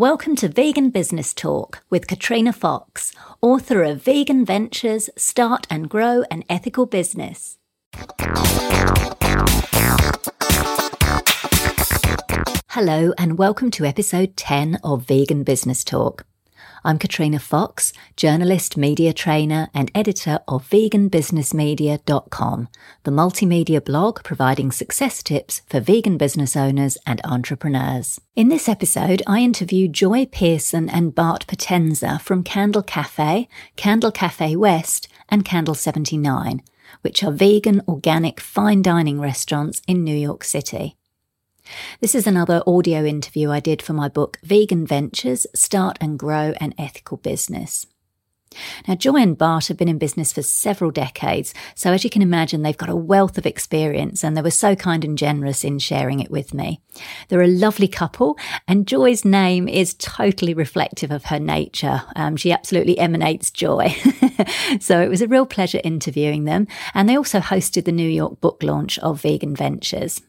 Welcome to Vegan Business Talk with Katrina Fox, author of Vegan Ventures Start and Grow an Ethical Business. Hello, and welcome to episode 10 of Vegan Business Talk. I'm Katrina Fox, journalist, media trainer, and editor of veganbusinessmedia.com, the multimedia blog providing success tips for vegan business owners and entrepreneurs. In this episode, I interview Joy Pearson and Bart Potenza from Candle Cafe, Candle Cafe West, and Candle 79, which are vegan, organic, fine dining restaurants in New York City. This is another audio interview I did for my book, Vegan Ventures Start and Grow an Ethical Business. Now, Joy and Bart have been in business for several decades, so as you can imagine, they've got a wealth of experience and they were so kind and generous in sharing it with me. They're a lovely couple, and Joy's name is totally reflective of her nature. Um, she absolutely emanates joy. so it was a real pleasure interviewing them, and they also hosted the New York book launch of Vegan Ventures.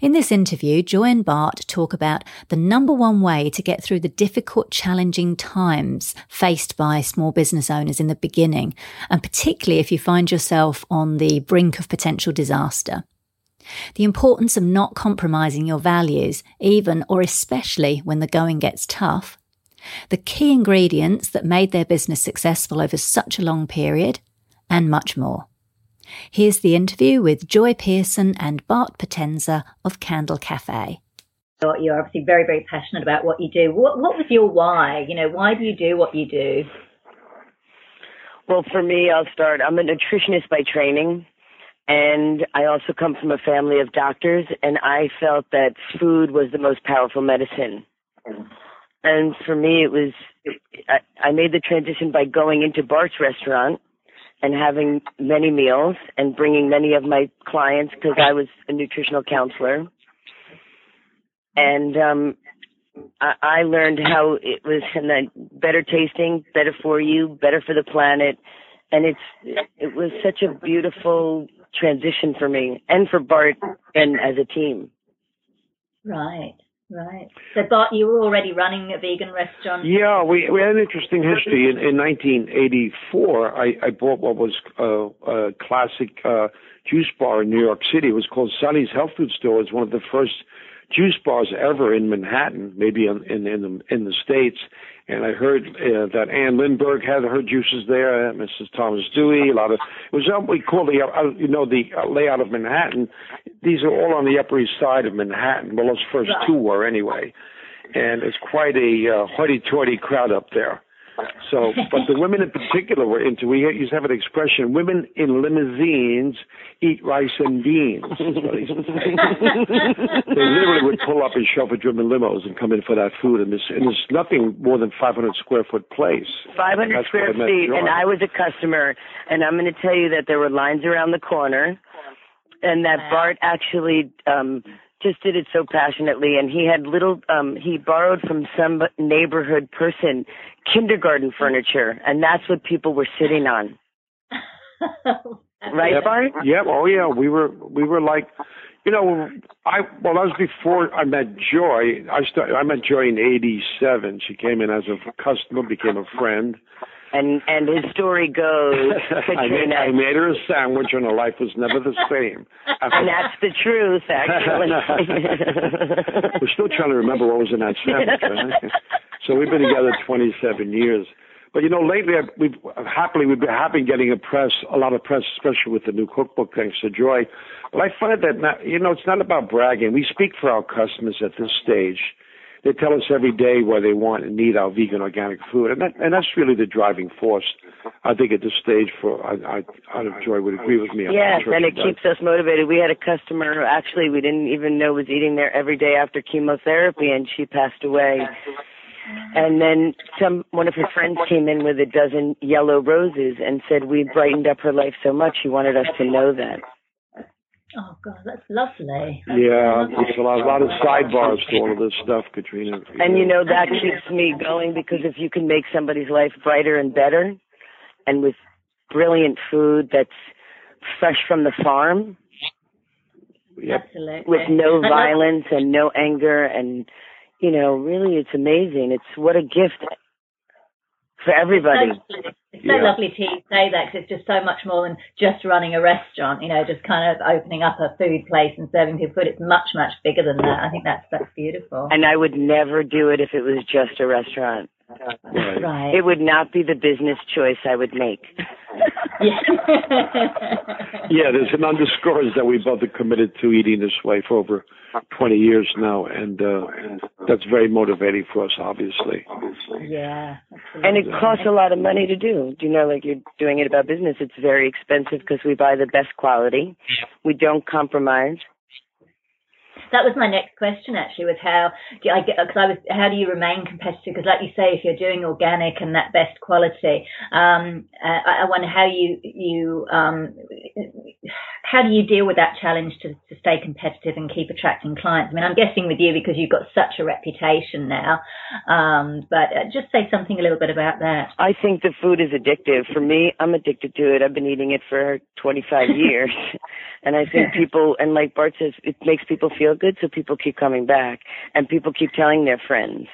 In this interview, Joy and Bart talk about the number one way to get through the difficult, challenging times faced by small business owners in the beginning, and particularly if you find yourself on the brink of potential disaster. The importance of not compromising your values, even or especially when the going gets tough. The key ingredients that made their business successful over such a long period, and much more. Here's the interview with Joy Pearson and Bart Potenza of Candle Cafe. You're obviously very, very passionate about what you do. What, what was your why? You know, why do you do what you do? Well, for me, I'll start. I'm a nutritionist by training, and I also come from a family of doctors, and I felt that food was the most powerful medicine. And for me, it was, I, I made the transition by going into Bart's restaurant and having many meals and bringing many of my clients because I was a nutritional counselor. And um, I, I learned how it was better tasting, better for you, better for the planet, and it's it was such a beautiful transition for me and for Bart and as a team. Right. Right. So, Bart, you were already running a vegan restaurant. Yeah, we we had an interesting history. In, in 1984, I, I bought what was a, a classic uh, juice bar in New York City. It was called Sunny's Health Food Store. It's one of the first juice bars ever in Manhattan, maybe in in, in the in the states. And I heard uh, that Anne Lindbergh had her juices there, uh, Mrs. Thomas Dewey, a lot of it was what we call the uh, you know the uh, layout of Manhattan. These are all on the Upper East Side of Manhattan. Well, those first two were anyway, and it's quite a uh, hoity-toity crowd up there. So, but the women in particular were into. We used to have an expression: "Women in limousines eat rice and beans." they literally would pull up in chauffeur-driven limos and come in for that food, and, this, and there's nothing more than 500 square foot place. 500 square feet, and I was a customer, and I'm going to tell you that there were lines around the corner, and that Bart actually. um just did it so passionately. And he had little um he borrowed from some neighborhood person kindergarten furniture. And that's what people were sitting on. Right yep. Bart? yep. Oh yeah. We were we were like you know i well that was before i met joy. I started i met joy in eighty seven she came in as a customer became a friend and and his story goes, I, made, I made her a sandwich, and her life was never the same. and that's the truth, actually. We're still trying to remember what was in that sandwich. Right? so we've been together 27 years. But you know, lately we've happily we've been happy getting a press, a lot of press, especially with the new cookbook, thanks to Joy. But I find that not, you know, it's not about bragging. We speak for our customers at this stage they tell us every day why they want and need our vegan organic food, and that and that's really the driving force. I think at this stage, for I I, I Joy would agree with me. Yes, sure and it keeps us motivated. We had a customer who actually we didn't even know was eating there every day after chemotherapy, and she passed away. And then some one of her friends came in with a dozen yellow roses and said we brightened up her life so much she wanted us to know that. Oh God, that's lovely. That's yeah, lovely. there's a lot, a lot of sidebars to all of this stuff, Katrina. And you know that keeps me going because if you can make somebody's life brighter and better, and with brilliant food that's fresh from the farm, yep. Absolutely. with no violence and no anger, and you know, really, it's amazing. It's what a gift for everybody. It's so, yeah. lovely to say that because it's just so much more than just running a restaurant. You know, just kind of opening up a food place and serving people food. It's much much bigger than that. I think that's that's beautiful. And I would never do it if it was just a restaurant. Right. right. It would not be the business choice I would make. yeah. yeah, there's an underscores that we both are committed to eating this way for over 20 years now, and uh, that's very motivating for us, obviously. Yeah. Absolutely. And it costs a lot of money to do. Do you know, like you're doing it about business, it's very expensive because we buy the best quality. We don't compromise that was my next question actually was how do I get because I was how do you remain competitive? Because like you say if you're doing organic and that best quality um, I, I, wonder how you you um, how do you deal with that challenge to, to stay competitive and keep attracting clients? I mean I'm guessing with you because you've got such a reputation now um, but uh, just say something a little bit about that. I think the food is addictive. For me I'm addicted to it. I've been eating it for 25 years. And I think people and like Bart says it makes people feel good, so people keep coming back, and people keep telling their friends,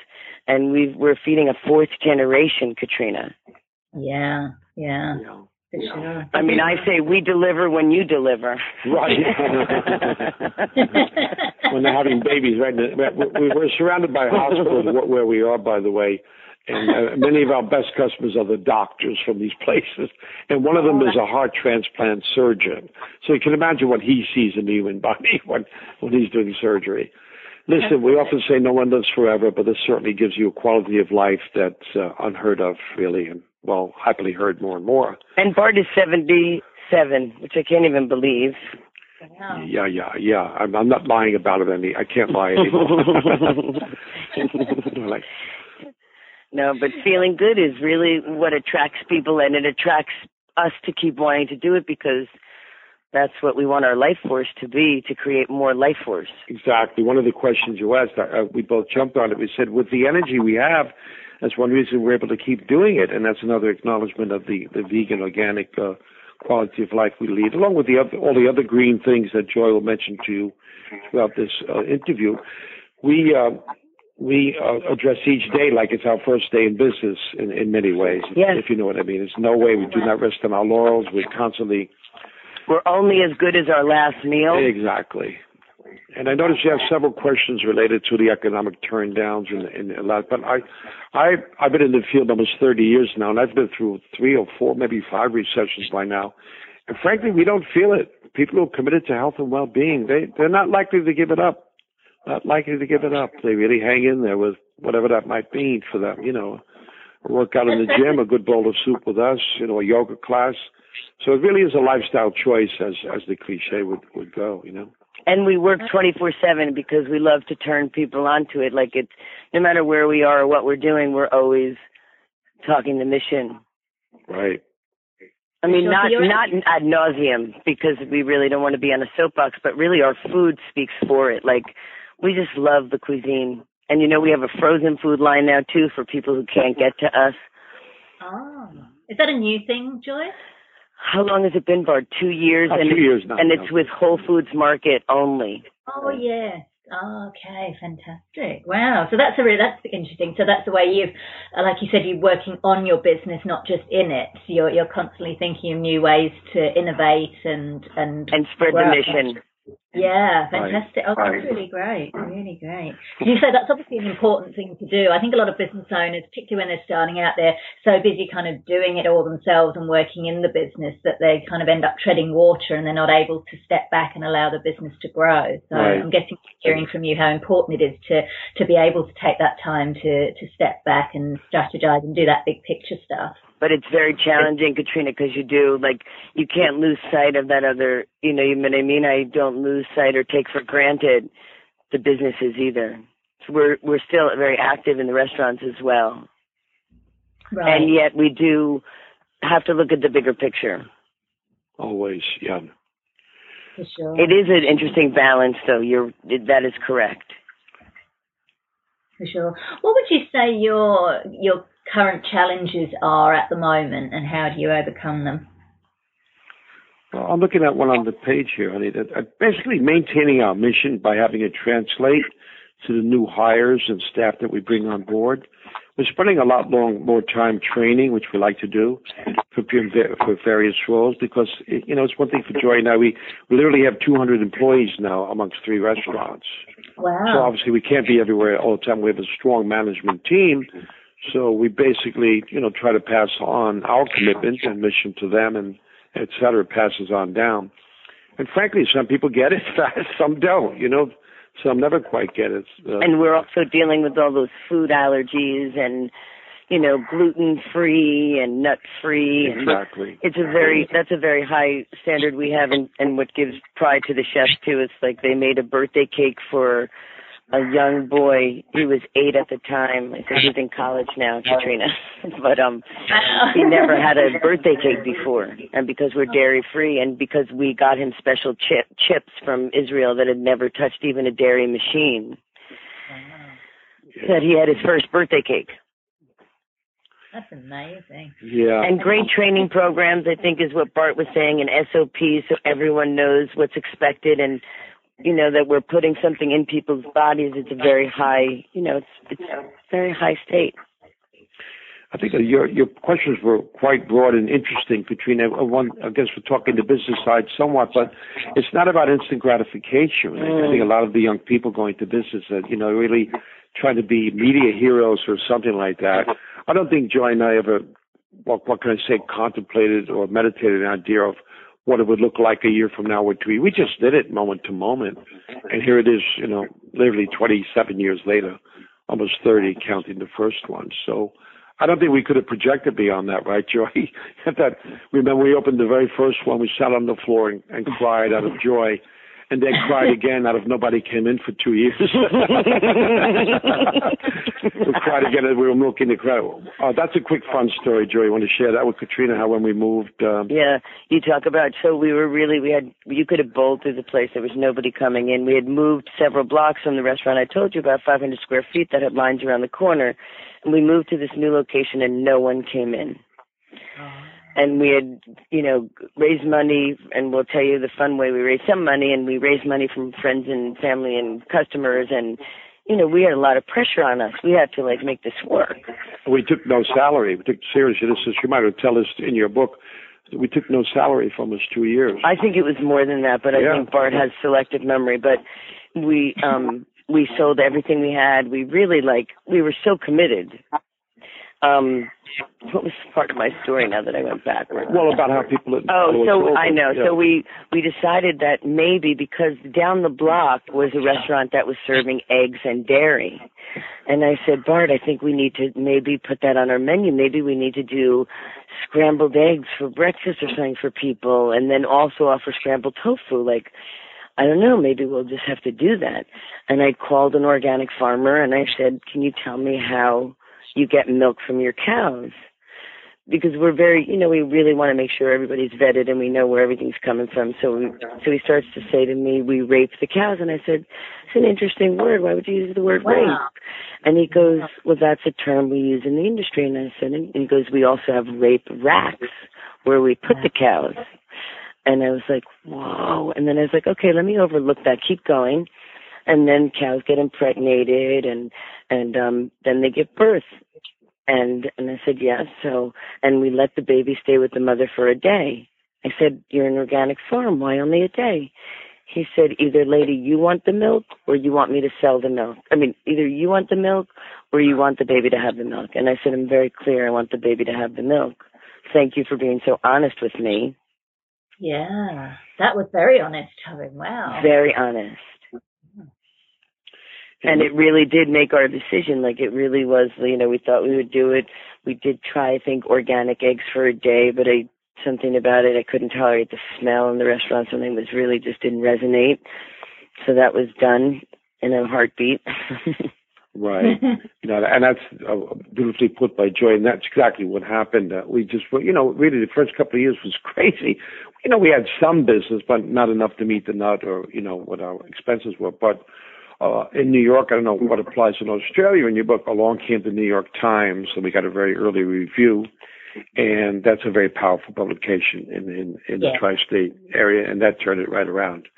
and we we're feeding a fourth generation, Katrina. Yeah, yeah. Sure. I mean, I say we deliver when you deliver. Right. when they're having babies, right? We're surrounded by hospitals where we are, by the way, and uh, many of our best customers are the doctors from these places. And one of them is a heart transplant surgeon. So you can imagine what he sees in the human body when, when he's doing surgery. Listen, we often say no one lives forever, but this certainly gives you a quality of life that's uh, unheard of, really, and well, happily heard more and more. And Bart is 77, which I can't even believe. Yeah, yeah, yeah. I'm, I'm not lying about it any. I can't lie anymore. like, no, but feeling good is really what attracts people and it attracts us to keep wanting to do it because that's what we want our life force to be to create more life force. Exactly. One of the questions you asked, uh, we both jumped on it. We said, with the energy we have, that's one reason we're able to keep doing it, and that's another acknowledgement of the the vegan, organic uh, quality of life we lead, along with the other, all the other green things that Joy will mention to you throughout this uh, interview. We uh, we uh, address each day like it's our first day in business in, in many ways, yes. if you know what I mean. There's no way we do not rest on our laurels. We're constantly. We're only as good as our last meal. Exactly. And I noticed you have several questions related to the economic turn downs and, and a lot. But I, I, I've been in the field almost 30 years now, and I've been through three or four, maybe five recessions by now. And frankly, we don't feel it. People who are committed to health and well-being, they, they're not likely to give it up not likely to give it up. They really hang in there with whatever that might mean for them, you know. A workout in the gym, a good bowl of soup with us, you know, a yoga class. So it really is a lifestyle choice as as the cliche would would go, you know. And we work 24/7 because we love to turn people onto it like it's no matter where we are or what we're doing, we're always talking the mission. Right. I mean, not not ad nauseum because we really don't want to be on a soapbox, but really our food speaks for it. Like we just love the cuisine. And you know, we have a frozen food line now too for people who can't get to us. Oh, is that a new thing, Joy? How long has it been, Bart? Two years. Uh, and two years now. And it's with Whole Foods Market only. Oh yes. Ah, okay, fantastic. Wow. So that's a really, that's interesting. So that's the way you've, uh, like you said, you're working on your business, not just in it. So you're you're constantly thinking of new ways to innovate and and and spread the mission. Yeah, fantastic. Oh, that's really great. Really great. You say that's obviously an important thing to do. I think a lot of business owners, particularly when they're starting out, they're so busy kind of doing it all themselves and working in the business that they kind of end up treading water and they're not able to step back and allow the business to grow. So right. I'm guessing hearing from you how important it is to, to be able to take that time to, to step back and strategize and do that big picture stuff but it's very challenging, Katrina, because you do like you can't lose sight of that other. You know, you know what I mean. I don't lose sight or take for granted the businesses either. So we're we're still very active in the restaurants as well, right. and yet we do have to look at the bigger picture. Always, yeah. For sure. It is an interesting balance, though. You're that is correct. For sure. What would you say your your current challenges are at the moment and how do you overcome them? Well, I'm looking at one on the page here, honey. That uh, basically maintaining our mission by having it translate to the new hires and staff that we bring on board. We're spending a lot long, more time training, which we like to do for, for various roles because, you know, it's one thing for Joy now. We, we literally have 200 employees now amongst three restaurants. Wow. So obviously we can't be everywhere all the time. We have a strong management team. So we basically, you know, try to pass on our commitment and mission to them and et cetera, passes on down. And frankly, some people get it fast, some don't, you know. Some never quite get it. Uh, and we're also dealing with all those food allergies and, you know, gluten free and nut free. Exactly. It's a very that's a very high standard we have, and and what gives pride to the chefs too. It's like they made a birthday cake for a young boy. He was eight at the time. I think he's in college now, Katrina. but um he never had a birthday cake before. And because we're dairy free and because we got him special chip chips from Israel that had never touched even a dairy machine. That he had his first birthday cake. That's amazing. Yeah. And great training programs, I think, is what Bart was saying, and SOPs so everyone knows what's expected and you know that we're putting something in people's bodies it's a very high you know it's it's very high state I think your your questions were quite broad and interesting, Katrina. One, I guess we're talking the business side somewhat, but it's not about instant gratification. Mm. I think a lot of the young people going to business that you know really trying to be media heroes or something like that. I don't think Joy and I ever, what, what can I say, contemplated or meditated an idea of what it would look like a year from now or two. We just did it moment to moment. And here it is, you know, literally 27 years later, almost 30 counting the first one. So I don't think we could have projected beyond that, right, Joy? that remember we opened the very first one, we sat on the floor and, and cried out of joy and then cried again out of nobody came in for two years. we cried again as we were milking the crowd. Uh, that's a quick fun story, Joy. You want to share that with Katrina? How when we moved? Um, yeah, you talk about. So we were really we had you could have bowled through the place. There was nobody coming in. We had moved several blocks from the restaurant. I told you about 500 square feet that had lines around the corner, and we moved to this new location and no one came in. And we had, you know, raised money, and we'll tell you the fun way we raised some money, and we raised money from friends and family and customers, and you know, we had a lot of pressure on us. We had to like make this work. We took no salary. We took seriously. This is you might have tell us in your book. That we took no salary from us two years. I think it was more than that, but I yeah. think Bart has selective memory. But we um we sold everything we had. We really like we were so committed. Um what was part of my story now that I went backward? Well, about how people. Oh, so I know. Yeah. So we we decided that maybe because down the block was a restaurant that was serving eggs and dairy, and I said, Bart, I think we need to maybe put that on our menu. Maybe we need to do scrambled eggs for breakfast or something for people, and then also offer scrambled tofu. Like, I don't know. Maybe we'll just have to do that. And I called an organic farmer and I said, Can you tell me how? You get milk from your cows because we're very, you know, we really want to make sure everybody's vetted and we know where everything's coming from. So, we, so he starts to say to me, "We rape the cows," and I said, "It's an interesting word. Why would you use the word wow. rape?" And he goes, "Well, that's a term we use in the industry." And I said, and he goes, "We also have rape racks where we put the cows." And I was like, "Whoa!" And then I was like, "Okay, let me overlook that. Keep going." And then cows get impregnated and and um then they give birth. And and I said yes so and we let the baby stay with the mother for a day. I said you're an organic farm. Why only a day? He said either lady you want the milk or you want me to sell the milk. I mean either you want the milk or you want the baby to have the milk. And I said I'm very clear. I want the baby to have the milk. Thank you for being so honest with me. Yeah. That was very honest of him wow. Very honest and it really did make our decision. Like it really was, you know, we thought we would do it. We did try, I think, organic eggs for a day, but I something about it I couldn't tolerate the smell in the restaurant. Something was really just didn't resonate. So that was done in a heartbeat. right. you know, and that's uh, beautifully put by Joy, and that's exactly what happened. Uh, we just, you know, really the first couple of years was crazy. You know, we had some business, but not enough to meet the nut or you know what our expenses were, but uh, in New York, I don't know what applies in Australia. In your book, along came the New York Times, and we got a very early review, and that's a very powerful publication in in, in yeah. the tri-state area, and that turned it right around.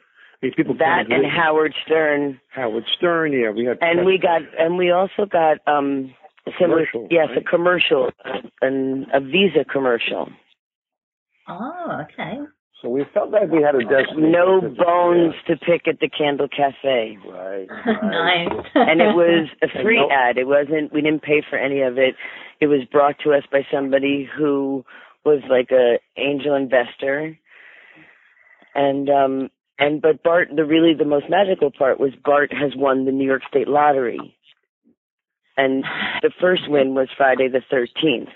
I mean, People that and Howard Stern. Howard Stern, yeah, we had. And we got, and we also got um similar, commercial, yes, right? a commercial, an, a Visa commercial. Oh, okay. So we felt like we had a destiny. No bones to pick at the Candle Cafe. Right. nice. and it was a free Nope. ad. It wasn't. We didn't pay for any of it. It was brought to us by somebody who was like a angel investor. And um and but Bart, the really the most magical part was Bart has won the New York State Lottery, and the first win was Friday the thirteenth.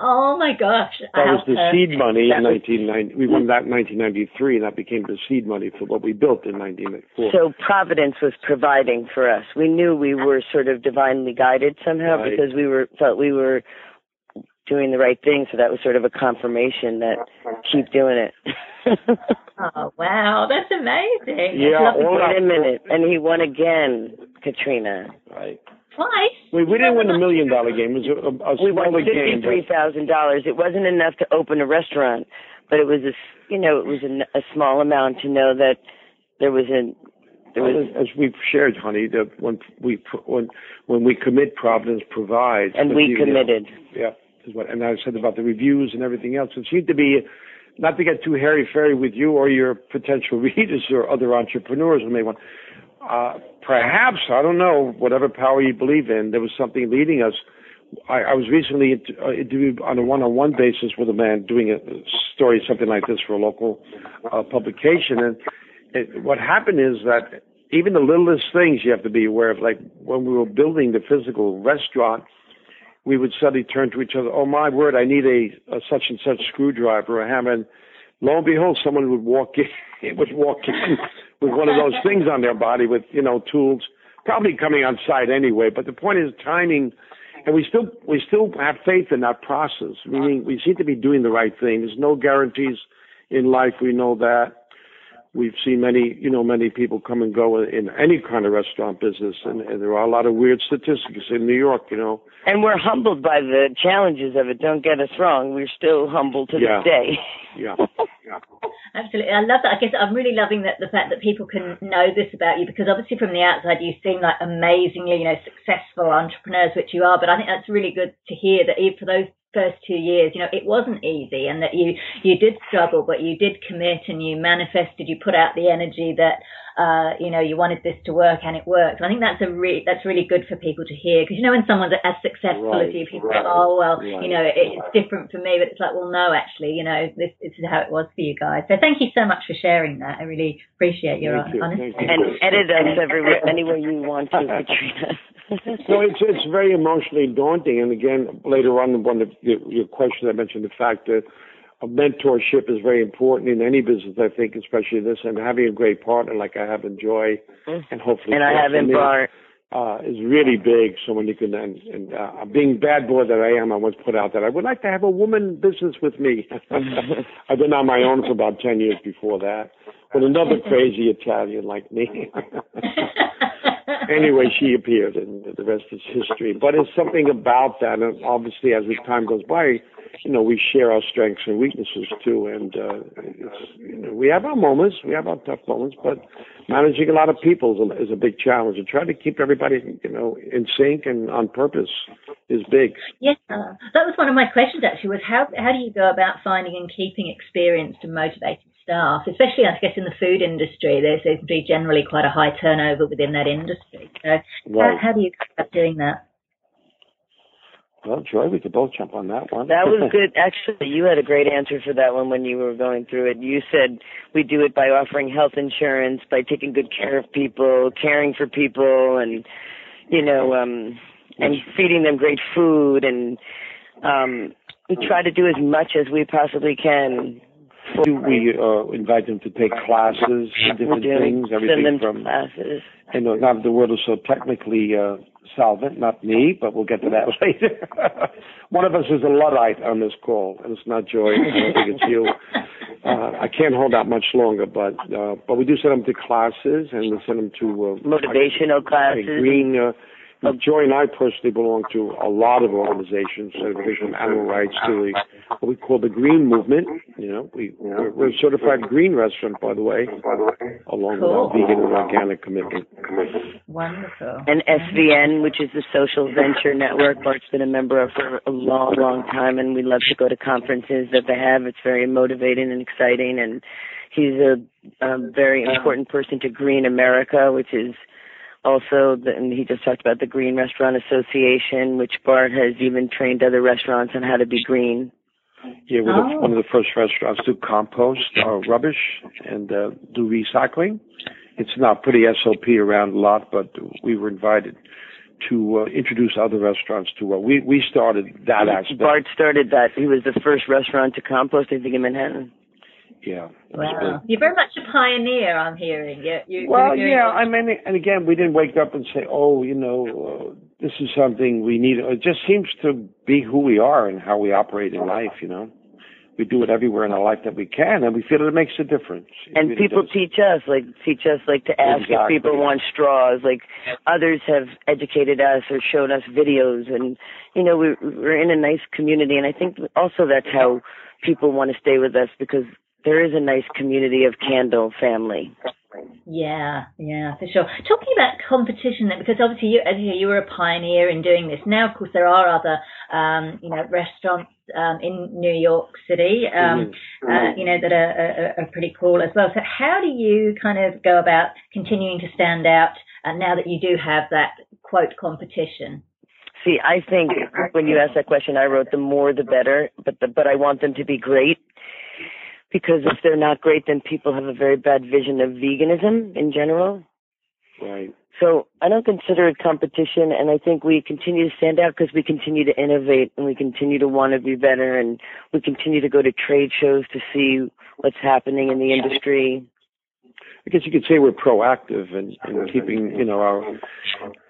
Oh my gosh. That was How the seed money in That 1990. We won that in 1993, and that became the seed money for what we built in 1994. So Providence was providing for us. We knew we were sort of divinely guided somehow Right. because we were felt we were doing the right thing. So that was sort of a confirmation that keep doing it. Oh wow, that's amazing. Yeah, That's lovely. all Wait a minute, and he won again, Katrina. right. Twice. We, we didn't win the million dollar game. It was a, a, a We won smaller game. fifty-three but- thousand dollars. It wasn't enough to open a restaurant, but it was a s- you know it was a, a small amount to know that there was a there was as we've shared, honey, that when we when when we commit, Providence provides. and we you- committed. Yeah, is what. And I said about the reviews and everything else. It seemed to be not to get too hairy fairy with you or your potential readers or other entrepreneurs who may want. Uh, perhaps I don't know. Whatever power you believe in, there was something leading us. I, I was recently uh, interviewed on a one-on-one basis with a man doing a story, something like this for a local uh, publication, and it, what happened is that even the littlest things you have to be aware of. Like when we were building the physical restaurant, we would suddenly turn to each other. Oh my word! I need a, a such and such screwdriver or a hammer. And lo and behold, someone would walk in, would walk in with one of those things on their body with you know tools, probably coming on site anyway. But the point is timing, and we still we still have faith in that process. Meaning we seem to be doing the right thing. There's no guarantees in life. We know that. We've seen many, you know, many people come and go in any kind of restaurant business, and, and there are a lot of weird statistics in New York, you know. And we're humbled by the challenges of it. Don't get us wrong. We're still humble to Yeah. this day. Yeah, yeah. Absolutely. I love that. I guess I'm really loving that the fact that people can know this about you because obviously from the outside you seem like amazingly, you know, successful entrepreneurs, which you are. But I think that's really good to hear that even for those first two years, you know, it wasn't easy and that you, you did struggle, but you did commit and you manifested, you put out the energy that, uh, you know, you wanted this to work and it worked. I think that's a re- that's really good for people to hear because, you know, when someone's as successful Right, as you, people right, go, oh, well, right. you know, it, it's different for me, but it's like, well, no, actually, you know, this, this is how it was for you guys. So thank you so much for sharing that. I really appreciate your Thank honesty. thank you. And edit us everywhere, anywhere you want to, Katrina. No, it's it's very emotionally daunting. And again, later on, in one of your, your questions, I mentioned the fact that a mentorship is very important in any business. I think, especially this, and having a great partner like I have in Joy, and hopefully, and I have in Bart. Uh, is really big. So when you can, and, and uh, being bad boy that I am, I once put out that I would like to have a woman business with me. I've been on my own for about 10 years before that with another crazy Italian like me. anyway, she appeared and the rest is history. But it's something about that. And obviously, as the time goes by, you know, we share our strengths and weaknesses too. And, uh, it's, you know, we have our moments, we have our tough moments, but managing a lot of people is a, is a big challenge. And trying to keep everybody, you know, in sync and on purpose is big. Yes, uh, that was one of my questions actually. Was how how do you go about finding and keeping experienced and motivated staff, especially I guess in the food industry? There seems to be generally quite a high turnover within that industry. So Right. how, how do you go about doing that? Well, Joy, we could both jump on that one. That was good. Actually, you had a great answer for that one when you were going through it. You said we do it by offering health insurance, by taking good care of people, caring for people, and you know, um, and feeding them great food, and um, we try to do as much as we possibly can. do we uh, invite them to take classes, different doing things, send everything them from classes. you know, not the world is so technically uh, solvent, not me, but we'll get to that later. One of us is a Luddite on this call, and it's not Joy. I don't think it's you. Uh, I can't hold out much longer, but uh, but we do send them to classes, and we send them to uh, Motivational like, classes. green uh, uh, Joy and I personally belong to a lot of organizations, everything from animal rights to the, what we call the green movement. You know, we, we're, we're a certified green restaurant, by the way, along cool. with our vegan and organic commitment. Wonderful. And SVN, which is the Social Venture Network, Bart's been a member of for a long, long time, and we love to go to conferences that they have. It's very motivating and exciting, and he's a, a very important person to Green America, which is also, the, and he just talked about the Green Restaurant Association, which Bart has even trained other restaurants on how to be green. Yeah, we're Oh. the, one of the first restaurants to compost our rubbish and uh, do recycling. It's not pretty SOP around a lot, but we were invited to uh, introduce other restaurants to what we we started that aspect. Bart started that. He was the first restaurant to compost, I think, in Manhattan. Yeah. Wow. You're very much a pioneer, I'm hearing. You, you, Well, you're yeah, I mean, and again, we didn't wake up and say, "Oh, you know, uh, this is something we need." It just seems to be who we are and how we operate in life. You know, we do it everywhere in our life that we can, and we feel it makes a difference. It And really people does. teach us, like teach us, like to ask if people want straws. Like others have educated us or shown us videos, and you know we're we're in a nice community, and I think also that's how people want to stay with us because there is a nice community of Candle family. Yeah, yeah, for sure. Talking about competition, then, because obviously you, as you, you were a pioneer in doing this. Now, of course, there are other, um, you know, restaurants um, in New York City, um, uh, you know, that are, are, are pretty cool as well. So, how do you kind of go about continuing to stand out uh, now that you do have that quote competition? See, I think when you asked that question, I wrote the more the better, but the, but I want them to be great because if they're not great, then people have a very bad vision of veganism in general. right. So I don't consider it competition, and I think we continue to stand out because we continue to innovate and we continue to want to be better, and we continue to go to trade shows to see what's happening in the industry. I guess you could say we're proactive and, and keeping, you know, our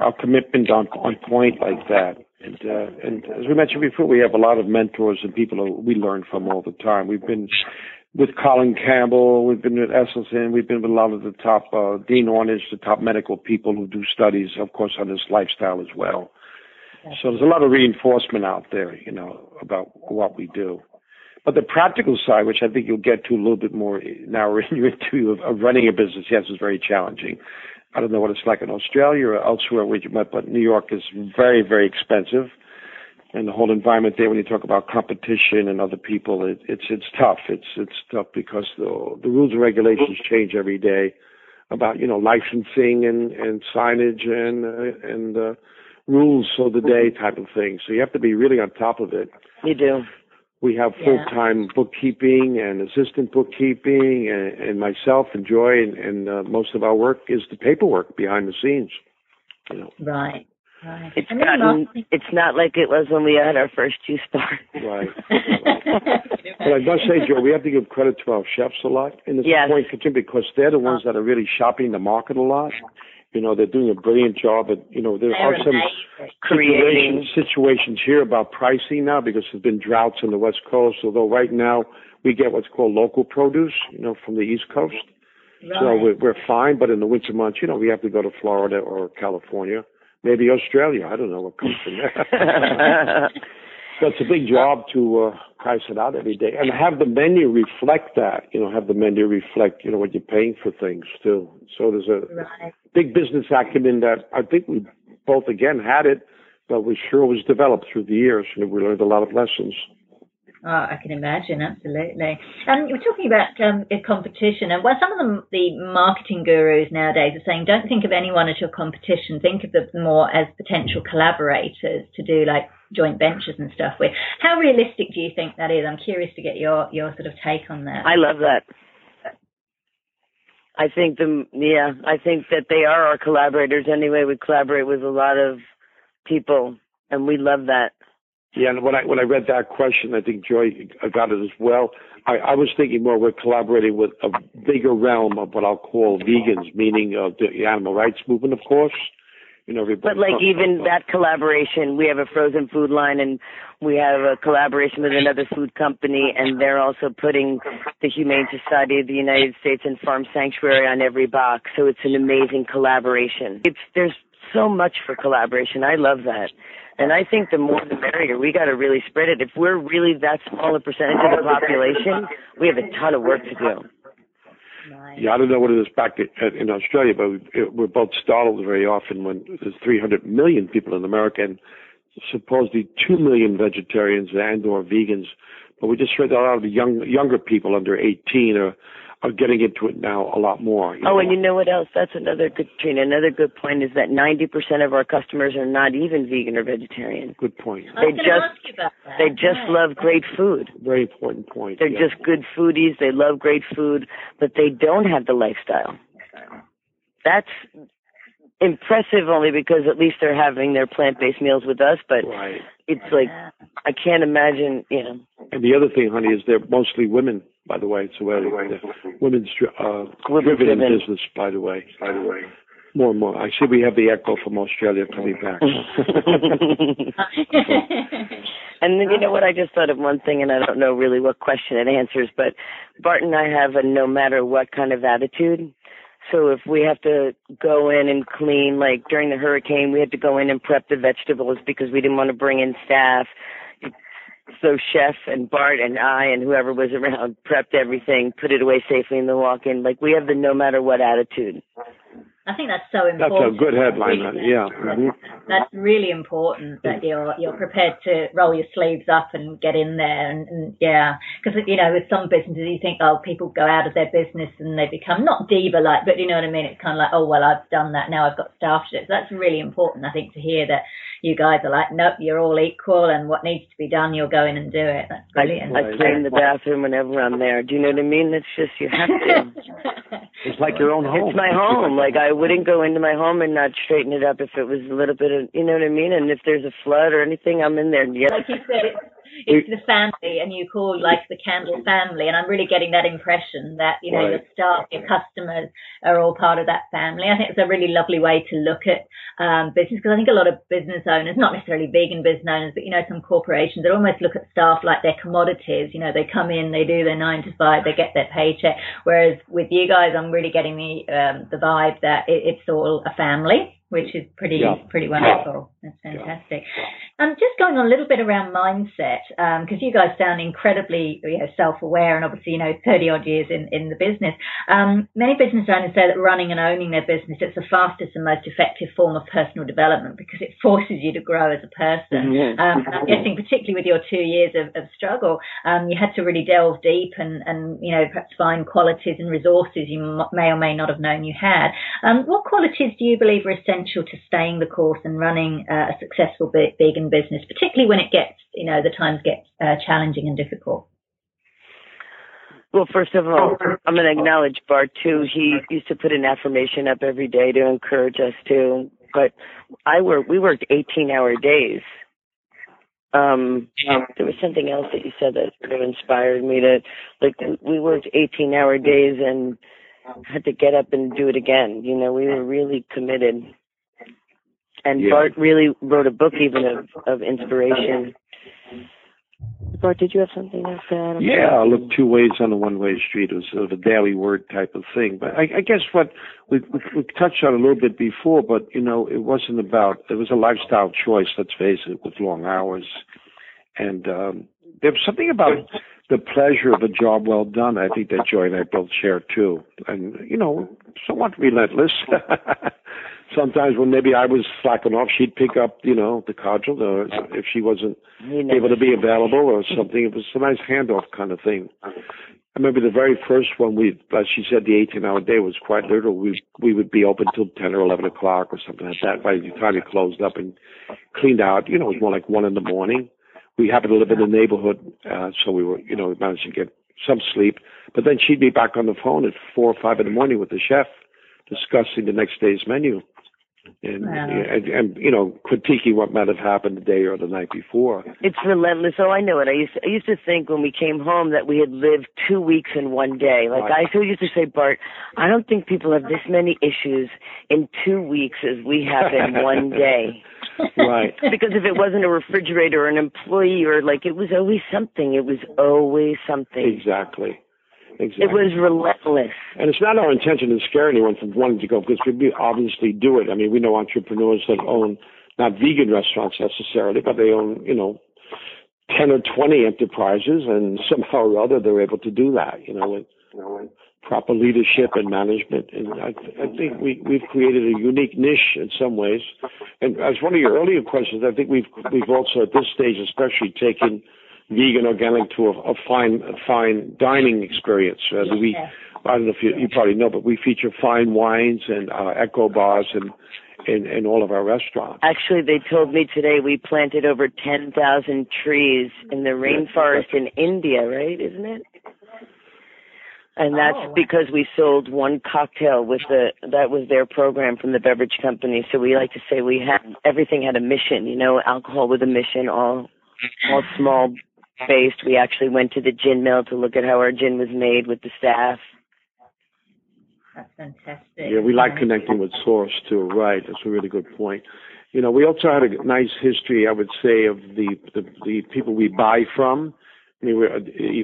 our commitment on on point like that. And uh, and as we mentioned before, we have a lot of mentors and people who we learn from all the time. We've been with Colin Campbell, we've been with Esselstyn, we've been with a lot of the top uh, Dean Ornish, the top medical people who do studies, of course, on this lifestyle as well. So there's a lot of reinforcement out there, you know, about what we do. But the practical side, which I think you'll get to a little bit more now we're in your interview of, of running a business, yes, is very challenging. I don't know what it's like in Australia or elsewhere where you met, but New York is very, very expensive. And the whole environment there, when you talk about competition and other people, it, it's it's tough. It's it's tough because the the rules and regulations change every day about you know licensing and and signage and uh, and uh, rules of the day type of thing. So you have to be really on top of it. You do. We have full time bookkeeping and assistant bookkeeping, and, and myself and Joy, and, and uh, most of our work is the paperwork behind the scenes. You know, Right. Right. It's And gotten. It's not like it was when we had our first juice bar. right. But I must say, Joe, we have to give credit to our chefs a lot in this Yes. point kitchen because they're the ones oh. that are really shopping the market a lot. You know, they're doing a brilliant job. At you know, there They're are some amazing. Situations, situations here about pricing now because there's been droughts on the West Coast. Although right now we get what's called local produce, you know, from the East Coast. So we're, we're fine. But in the winter months, you know, we have to go to Florida or California, maybe Australia. I don't know what comes from there. So it's a big job to uh, price it out every day and have the menu reflect that. You know, have the menu reflect you know what you're paying for things too. So there's a Right. big business acumen that I think we both again had it, but we sure was developed through the years, and we learned a lot of lessons. Oh, I can imagine, absolutely. And we're talking about um, competition, and well, some of them, the marketing gurus nowadays are saying, don't think of anyone as your competition. Think of them more as potential collaborators to do like joint ventures and stuff with. How realistic do you think that is? I'm curious to get your your sort of take on that. I love that. I think the yeah, I think that they are our collaborators anyway. We collaborate with a lot of people, and we love that. Yeah, and when I when I read that question, I think Joy got it as well. I, I was thinking more we're collaborating with a bigger realm of what I'll call vegans, meaning uh, the animal rights movement, of course. You know. But like even that collaboration, we have a frozen food line, and we have a collaboration with another food company, and they're also putting the Humane Society of the United States and Farm Sanctuary on every box. So it's an amazing collaboration. It's there's so much for collaboration. I love that. And I think the more the merrier. We got to really spread it. If we're really that small a percentage of the population, we have a ton of work to do. Yeah, I don't know what it is back in Australia, but we're both startled very often when there's 300 million people in America and supposedly 2 million vegetarians and or vegans. But we just heard that a lot of the young, younger people under 18 are are getting into it now a lot more. oh, know? and you know what else? That's another good, Trina. Another good point is that 90% of our customers are not even vegan or vegetarian. Good point. They just they just right. love great food. Very important point. They're yeah. just good foodies. They love great food, but they don't have the lifestyle. That's impressive only because at least they're having their plant-based meals with us. But right. it's like I can't imagine, you know. And the other thing, honey, is they're mostly women by the way. It's a very women's uh, driven business, by the way. By the way. More and more. I see we have the echo from Australia coming back. and then you know what? I just thought of one thing, and I don't know really what question it answers, but Bart and I have a no matter what kind of attitude. So if we have to go in and clean, like during the hurricane, we had to go in and prep the vegetables because we didn't want to bring in staff so chef and Bart and I and whoever was around prepped everything, put it away safely in the walk-in. Like we have the no matter what attitude. I think that's so important. That's a good headline. yeah, mm-hmm. that's really important that you're you're prepared to roll your sleeves up and get in there. And, and yeah, because you know, with some businesses, you think, oh, people go out of their business and they become not diva like, but you know what I mean. It's kind of like, oh well, I've done that now. I've got staff to it. So that's really important, I think, to hear that you guys are like, nope, you're all equal, and what needs to be done, you'll go in and do it. That's brilliant. I, I clean the bathroom whenever I'm there. Do you know what I mean? It's just you have to. it's like your own home. It's my home. Like I wouldn't go into my home and not straighten it up if it was a little bit of, you know what I mean. And if there's a flood or anything, I'm in there. Yeah. Like you said, it's the family and you call like the candle family and I'm really getting that impression that you know right. your staff your customers are all part of that family. I think it's a really lovely way to look at um, business because I think a lot of business owners not necessarily vegan business owners but you know some corporations that almost look at staff like they're commodities. You know they come in they do their nine to five they get their paycheck. Whereas with you guys I'm really getting the um, the vibe that it, it's all a family which is pretty yeah. pretty wonderful. That's fantastic. Um, just going on a little bit around mindset, because um, you guys sound incredibly you know, self-aware, and obviously you know 30 odd years in in the business. Um, many business owners say that running and owning their business it's the fastest and most effective form of personal development because it forces you to grow as a person. Mm-hmm. Um, I'm guessing particularly with your two years of, of struggle, um, you had to really delve deep and and you know perhaps find qualities and resources you may or may not have known you had. Um, what qualities do you believe are essential? Essential to staying the course and running uh, a successful vegan business, particularly when it gets, you know, the times get uh, challenging and difficult? Well, first of all, I'm going to acknowledge Bart too. He used to put an affirmation up every day to encourage us to. But I work. We worked 18-hour days. Um, there was something else that you said that sort of inspired me to, like, we worked 18-hour days and had to get up and do it again. You know, we were really committed and yeah. Bart really wrote a book even of, of inspiration. Bart, did you have something to say? Yeah, I look two ways on a one way street. It was sort of a daily word type of thing. But I, I guess what we, we, we touched on a little bit before, but you know, it wasn't about. It was a lifestyle choice. Let's face it, with long hours, and um, there was something about the pleasure of a job well done. I think that Joy and I both share too, and you know, somewhat relentless. sometimes when maybe I was slacking off, she'd pick up, you know, the cudgel, or if she wasn't able to be available or something. It was a nice handoff kind of thing. I remember the very first one we, as she said, the 18 hour day was quite literal. We, we would be open till 10 or 11 o'clock or something like that. By the time it closed up and cleaned out, you know, it was more like one in the morning. We happened to live in the neighborhood, uh, so we were, you know, we managed to get some sleep. But then she'd be back on the phone at four or five in the morning with the chef discussing the next day's menu and, wow. and, and you know critiquing what might have happened the day or the night before. It's relentless. Oh, I know it. I used to, I used to think when we came home that we had lived two weeks in one day. Like right. I still used to say, Bart, I don't think people have this many issues in two weeks as we have in one day. right. Because if it wasn't a refrigerator or an employee or like it was always something. It was always something. Exactly. Exactly. It was relentless. And it's not our intention to scare anyone from wanting to go because we obviously do it. I mean, we know entrepreneurs that own not vegan restaurants necessarily, but they own, you know, 10 or 20 enterprises and somehow or other they're able to do that, you know, with, you know, with proper leadership and management. And I, I think we, we've created a unique niche in some ways. And as one of your earlier questions, I think we've, we've also at this stage especially taken vegan organic to a, a fine, a fine dining experience. Uh, we, I don't know if you, you probably know, but we feature fine wines and uh, eco bars and in, in all of our restaurants. Actually, they told me today we planted over 10,000 trees in the rainforest in India, right? Isn't it? And that's oh. because we sold one cocktail with the that was their program from the beverage company. So we like to say we had everything had a mission, you know, alcohol with a mission, all all small based. We actually went to the gin mill to look at how our gin was made with the staff. That's fantastic. Yeah, we like connecting with source too. Right, that's a really good point. You know, we also had a nice history, I would say, of the the, the people we buy from. I mean, we're,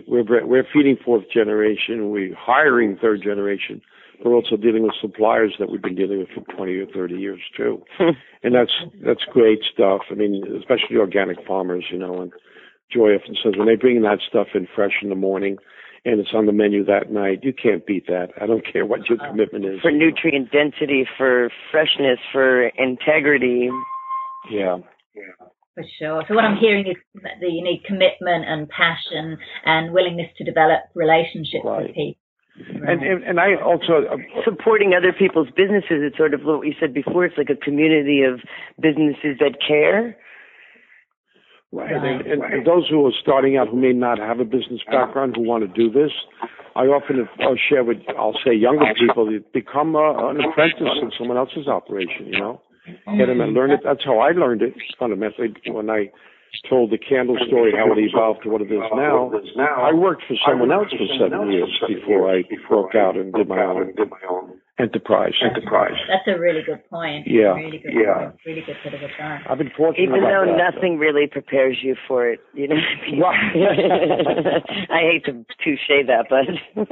we're we're feeding fourth generation. We're hiring third generation. We're also dealing with suppliers that we've been dealing with for 20 or 30 years too, and that's that's great stuff. I mean, especially organic farmers, you know. And Joy often says when they bring that stuff in fresh in the morning, and it's on the menu that night. You can't beat that. I don't care what your commitment is. For nutrient density, for freshness, for integrity. Yeah. Yeah. For sure. So what I'm hearing is that you need commitment and passion and willingness to develop relationships right. with people. Right. And, and, and I also uh, supporting other people's businesses. It's sort of what you said before. It's like a community of businesses that care Right. And, and, and, those who are starting out who may not have a business background who want to do this, I often I'll share with I'll say younger people become a, an apprentice in someone else's operation. You know, get them and learn it. That's how I learned it fundamentally when I told the candle story how it evolved to what it is now. I worked for someone else for seven years before I broke out and did my own enterprise. Enterprise. That's a really good point. Yeah. Really good yeah. Point. Really good bit of advice. I've been fortunate. Even though that, nothing really prepares you for it, you know. I hate to touche that, but.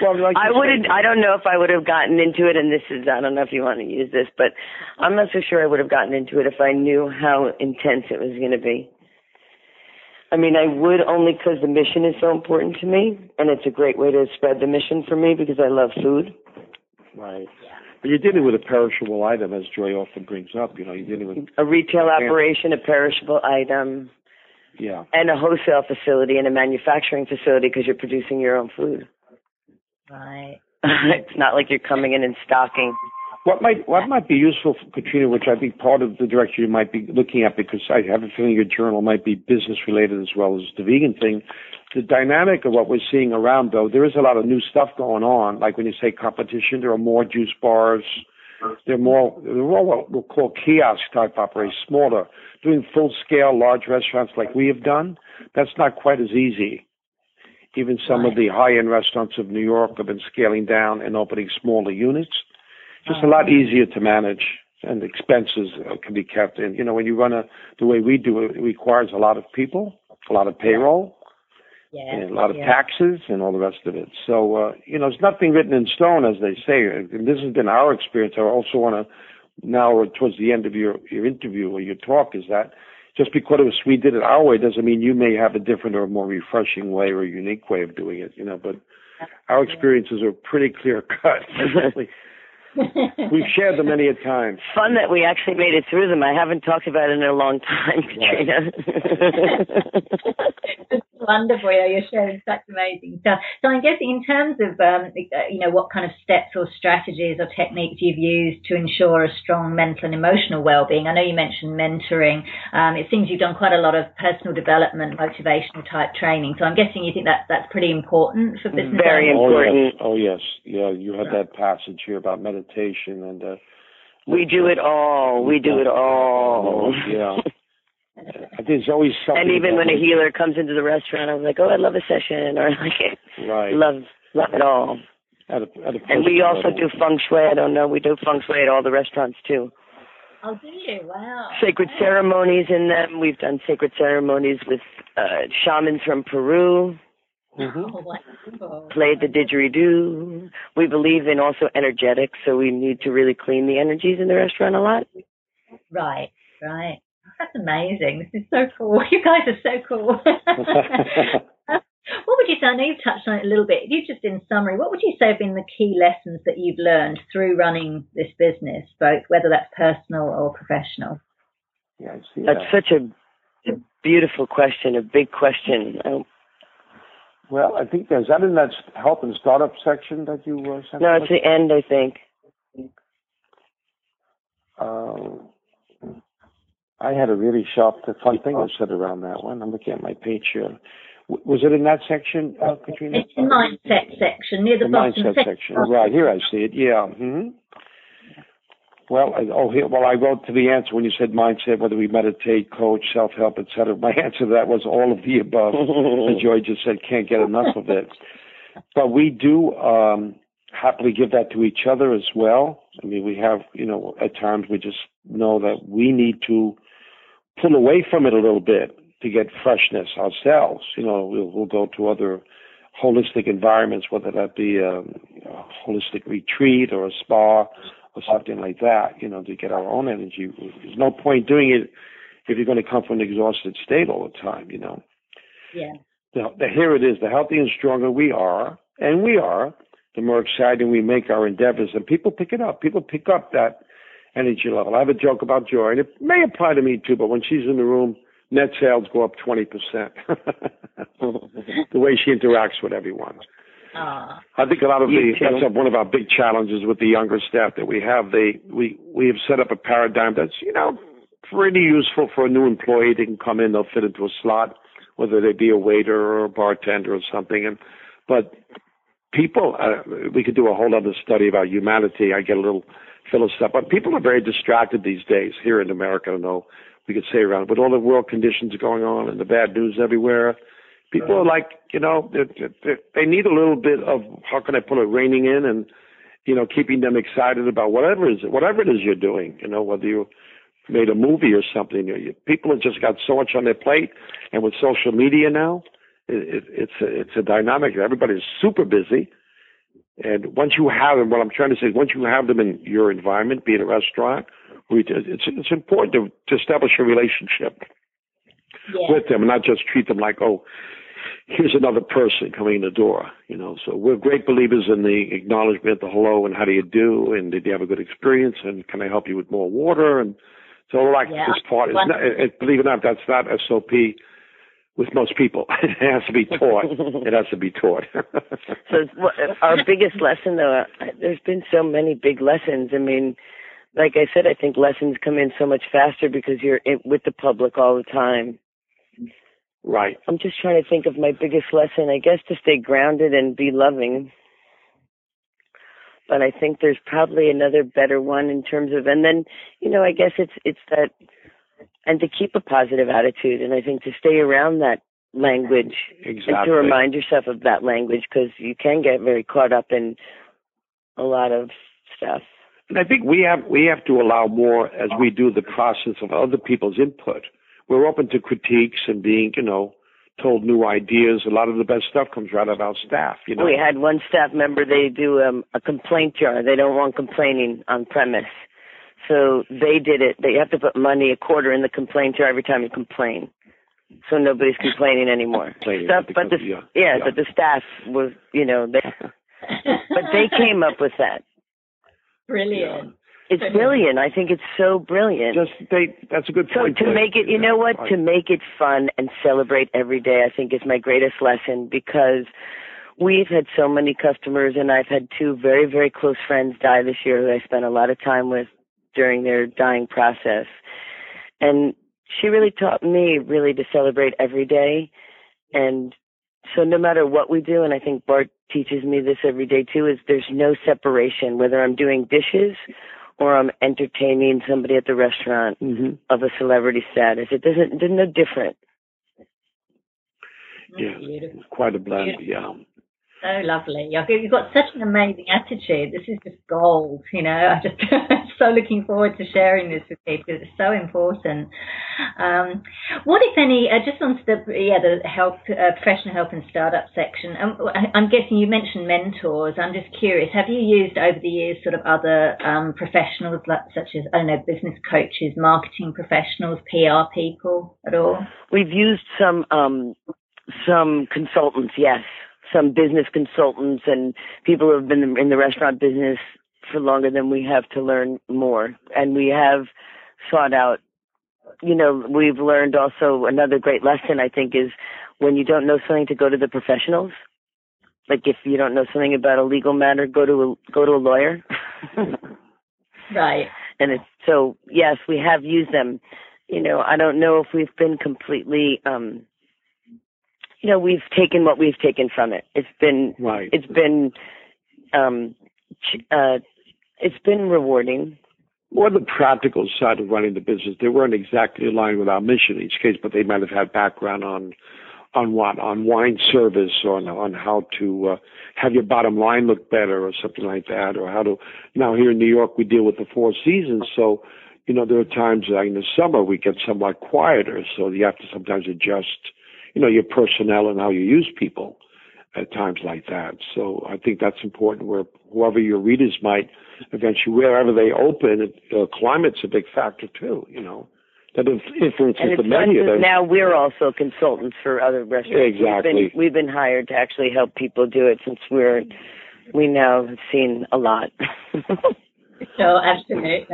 well, like I wouldn't. I don't know if I would have gotten into it, and this is. I don't know if you want to use this, but I'm not so sure I would have gotten into it if I knew how intense it was going to be. I mean, I would only because the mission is so important to me, and it's a great way to spread the mission for me because I love food. Right. But you're dealing with a perishable item, as Joy often brings up. You know, you're dealing with a retail operation, a perishable item, yeah, and a wholesale facility and a manufacturing facility because you're producing your own food. Right. it's not like you're coming in and stocking. What might what might be useful, for Katrina, which I think part of the direction you might be looking at, because I have a feeling your journal might be business related as well as the vegan thing. The dynamic of what we're seeing around, though, there is a lot of new stuff going on. Like when you say competition, there are more juice bars. There are more, there are more what we'll call kiosk type operations, smaller, doing full scale large restaurants like we have done. That's not quite as easy. Even some of the high end restaurants of New York have been scaling down and opening smaller units just a lot easier to manage and expenses uh, can be kept in. You know, when you run a the way we do it, it requires a lot of people, a lot of payroll, yeah. and a lot of yeah. taxes and all the rest of it. So uh, you know, it's nothing written in stone, as they say. And this has been our experience. I also want to now, or towards the end of your your interview or your talk, is that just because we did it our way doesn't mean you may have a different or more refreshing way or unique way of doing it. You know, but our experiences are pretty clear cut. We've shared them many a time. Fun that we actually made it through them. I haven't talked about it in a long time, Katrina. it's wonderful. Yeah, you're sharing such amazing stuff. So I guess in terms of, um, you know, what kind of steps or strategies or techniques you've used to ensure a strong mental and emotional well-being. I know you mentioned mentoring. Um, it seems you've done quite a lot of personal development, motivational type training. So I'm guessing you think that that's pretty important for business. Very owners. important. Oh yes. oh yes, yeah. You had that passage here about meditation meditation and uh, we do it all. We do it all. Yeah. There's always something. And even when a healer comes into the restaurant, I'm like, oh, I love a session, or like, right. love love it all. At a, at a and we also do feng shui. I don't know. We do feng shui at all the restaurants too. Oh, do you? Wow. Sacred wow. ceremonies in them. We've done sacred ceremonies with uh, shamans from Peru. Mm-hmm. Oh, Play the didgeridoo. We believe in also energetics, so we need to really clean the energies in the restaurant a lot. Right, right. That's amazing. This is so cool. You guys are so cool. what would you say? I know you've touched on it a little bit. You just in summary, what would you say have been the key lessons that you've learned through running this business, both whether that's personal or professional? Yeah, I see That's such a, a beautiful question, a big question. Um, Well, I think is that in that help and startup section that you uh, sent? no, us? it's the end, I think. Uh, I had a really sharp, fun thing I said around that one. I'm looking at my page here. W- Was it in that section, uh, Katrina? It's the mindset section near the, The bottom. mindset section. Right here, I see it. Yeah. hmm Well, I, oh, here. Well, I wrote to the answer when you said mindset, whether we meditate, coach, self-help, etc. My answer to that was all of the above. and Joy just said can't get enough of it. But we do um, happily give that to each other as well. I mean, we have, you know, at times we just know that we need to pull away from it a little bit to get freshness ourselves. You know, we'll, we'll go to other holistic environments, whether that be a, a holistic retreat or a spa or something like that, you know, to get our own energy. There's no point doing it if you're going to come from an exhausted state all the time, you know. Yeah. The, the, here it is. The healthier and stronger we are, and we are, the more exciting we make our endeavors. And people pick it up. People pick up that energy level. I have a joke about Joy, and it may apply to me too, but when she's in the room, net sales go up 20%. the way she interacts with everyone. Ah. I think a lot of the too. that's one of our big challenges with the younger staff that we have. They we we have set up a paradigm that's you know pretty useful for a new employee. They can come in, they'll fit into a slot, whether they be a waiter or a bartender or something. And but people, uh, we could do a whole other study about humanity. I get a little philosophical, but people are very distracted these days here in America. I don't know we could say around with all the world conditions going on and the bad news everywhere. People are like, you know, they, they, they need a little bit of how can I put it, reining in and, you know, keeping them excited about whatever it is, whatever it is you're doing. You know, whether you made a movie or something. You, you, people have just got so much on their plate, and with social media now, it, it, it's a, it's a dynamic. Everybody's super busy, and once you have them, what I'm trying to say is, once you have them in your environment, be it a restaurant, it's it's important to, to establish a relationship Yeah. with them and not just treat them like, oh, here's another person coming in the door, you know. So we're great believers in the acknowledgement, the hello, and how do you do, and did you have a good experience, and can I help you with more water, and so like Yeah. this part is not, it, believe it or not, that's not SOP with most people. it has to be taught. it has to be taught. So our biggest lesson, though, uh, there's been so many big lessons. I mean, like I said, I think lessons come in so much faster because you're in, with the public all the time. Right. I'm just trying to think of my biggest lesson. I guess to stay grounded and be loving. But I think there's probably another better one in terms of, and then, you know, I guess it's it's that, and to keep a positive attitude, and I think to stay around that language exactly. and to remind yourself of that language because you can get very caught up in a lot of stuff. And I think we have we have to allow more as we do the process of other people's input. We're open to critiques and being, you know, told new ideas. A lot of the best stuff comes right out of our staff. You know, We had one staff member, they do um, a complaint jar. They don't want complaining on premise. So they did it. They have to put money, a quarter in the complaint jar every time you complain. So nobody's complaining anymore. Complaining Stuff, but the, yeah, yeah, yeah. but the staff was, you know, they, but they came up with that. Brilliant. It's brilliant. I think it's so brilliant. just they. That's a good So point. to make it, you know what? To make it fun and celebrate every day, I think is my greatest lesson because we've had so many customers and I've had two very, very close friends die this year who I spent a lot of time with during their dying process. And she really taught me really to celebrate every day. And so no matter what we do, and I think Bart teaches me this every day too, is there's no separation, whether I'm doing dishes or I'm entertaining somebody at the restaurant Mhm. of a celebrity status. It doesn't, it's no different. Yeah, Beautiful. quite a blend. Yeah. So lovely. You've got such an amazing attitude. This is just gold, you know. I just so looking forward to sharing this with people. Because it's so important. Um, what, if any, uh, just on the yeah the help, uh, professional help and startup section? Um, I'm guessing you mentioned mentors. I'm just curious. Have you used over the years sort of other um, professionals like, such as I don't know business coaches, marketing professionals, PR people at all? We've used some um, some consultants, yes some business consultants and people who have been in the restaurant business for longer than we have to learn more. And we have sought out, you know, we've learned also another great lesson, I think, is when you don't know something to go to the professionals. Like if you don't know something about a legal matter, go to a, go to a lawyer. right. And it's so yes, we have used them. You know, I don't know if we've been completely um you know, we've taken what we've taken from it. It's been right. It's been um uh it's been rewarding. More the practical side of running the business. They weren't exactly aligned with our mission in each case, but they might have had background on on what on wine service or on, on how to uh, have your bottom line look better or something like that, or how to. Now here in New York, we deal with the four seasons, so you know there are times like in the summer we get somewhat quieter, so you have to sometimes adjust you know, your personnel and how you use people at times like that. So I think that's important where whoever your readers might eventually, wherever they open, uh, climate's a big factor too, you know. That influences and the menu. Now we're also consultants for other restaurants. Exactly. We've been, we've been hired to actually help people do it since we're we now have seen a lot. so absolutely.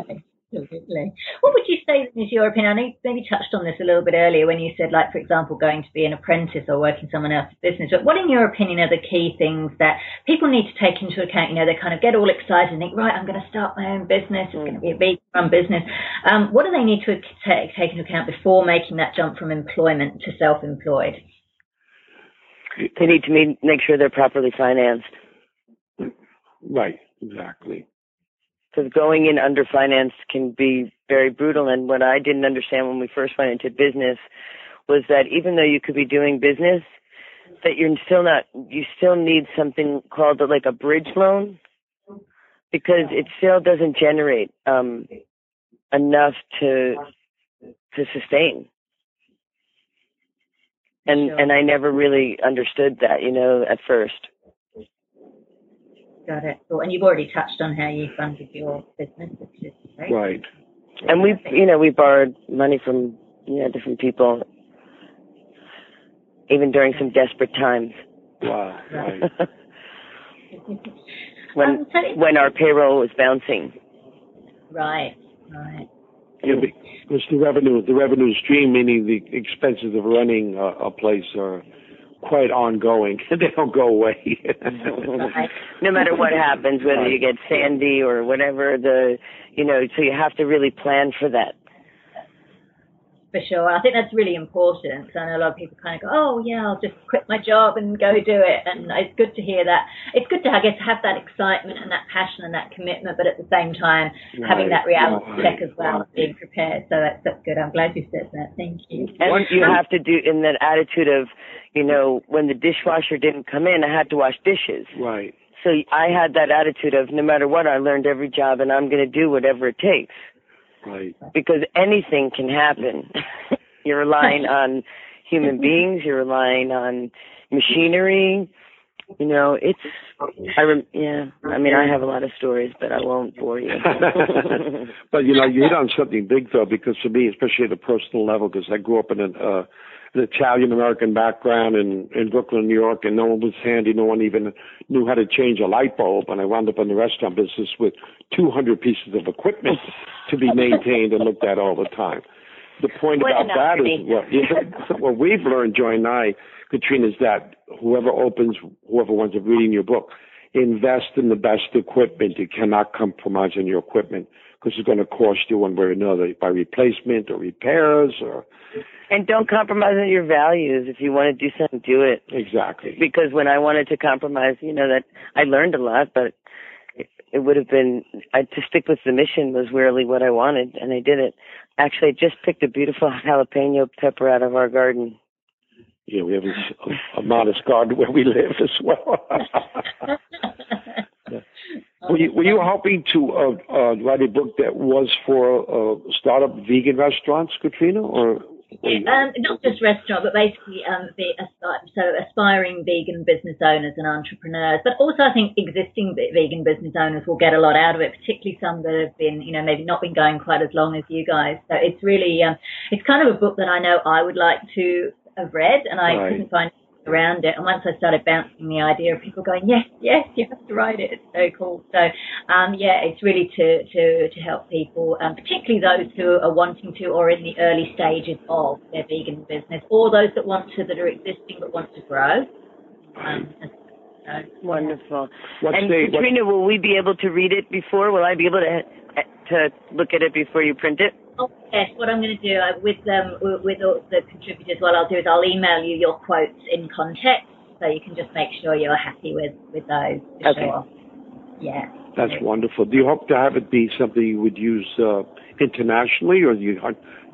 Absolutely. What would you say is your opinion? I know you maybe touched on this a little bit earlier when you said, like, for example, going to be an apprentice or working someone else's business. But what, in your opinion, are the key things that people need to take into account? You know, they kind of get all excited and think, right, I'm going to start my own business. It's going to be a big run business. Um, what do they need to take, take into account before making that jump from employment to self-employed? They need to make sure they're properly financed. Right, exactly because going in under underfinanced can be very brutal. And what I didn't understand when we first went into business was that even though you could be doing business, that you're still not, you still need something called like a bridge loan because it still doesn't generate um, enough to to sustain. And and I never really understood that, you know, at first. Got it. Cool. And you've already touched on how you funded your business, which is great. Right. And we, you know, we borrowed money from, you know, different people, even during some desperate times. Wow. Right. when um, so when our payroll was bouncing. Right. Right. Yeah, because the revenue, the revenue stream, meaning the expenses of running a, a place, are quite ongoing. they don't go away. no matter what happens, whether you get Sandy or whatever the, you know, so you have to really plan for that. For sure. I think that's really important because I know a lot of people kind of go, oh, yeah, I'll just quit my job and go do it. And it's good to hear that. It's good to, I guess, have that excitement and that passion and that commitment, but at the same time, right. having that reality right. check as well, right. being prepared. So that's, that's good. I'm glad you said that. Thank you. And you have to do in that attitude of, you know, when the dishwasher didn't come in, I had to wash dishes. Right. So I had that attitude of no matter what, I learned every job and I'm going to do whatever it takes. Right. Because anything can happen. you're relying on human beings, you're relying on machinery. You know, it's I rem, yeah. I mean, I have a lot of stories, but I won't bore you. but you know, you hit on something big though, because for me, especially at a personal level, because I grew up in an uh, an Italian American background in in Brooklyn, New York, and no one was handy. No one even knew how to change a light bulb. And I wound up in the restaurant business with 200 pieces of equipment to be maintained and looked at all the time. The point what about that is what yeah, what we've learned, Joy and I, Katrina, is that whoever opens, whoever wants to reading your book, invest in the best equipment. You cannot compromise on your equipment because it's going to cost you one way or another by replacement or repairs or. And don't compromise on your values. If you want to do something, do it. Exactly. Because when I wanted to compromise, you know that I learned a lot, but it, it would have been I, to stick with the mission was really what I wanted, and I did it. Actually, I just picked a beautiful jalapeno pepper out of our garden. Yeah, we have a, a modest garden where we live as well. were, you, were you hoping to uh, uh, write a book that was for uh, startup vegan restaurants, Katrina, or um, not just restaurant, but basically um, the, so aspiring vegan business owners and entrepreneurs. But also, I think existing vegan business owners will get a lot out of it, particularly some that have been, you know, maybe not been going quite as long as you guys. So it's really, um, it's kind of a book that I know I would like to have read, and I right. couldn't find around it. And once I started bouncing the idea of people going, yes, yes, you have to write it. It's so cool. So, um, yeah, it's really to, to, to help people, um, particularly those who are wanting to or in the early stages of their vegan business or those that want to, that are existing but want to grow. Um, so, Wonderful. What's and the, Katrina, will we be able to read it before? Will I be able to to look at it before you print it? Oh, yes, what I'm going to do uh, with um, with all the contributors, what I'll do is I'll email you your quotes in context, so you can just make sure you're happy with with those. okay. Sure. Yeah. That's wonderful. Do you hope to have it be something you would use uh, internationally, or are you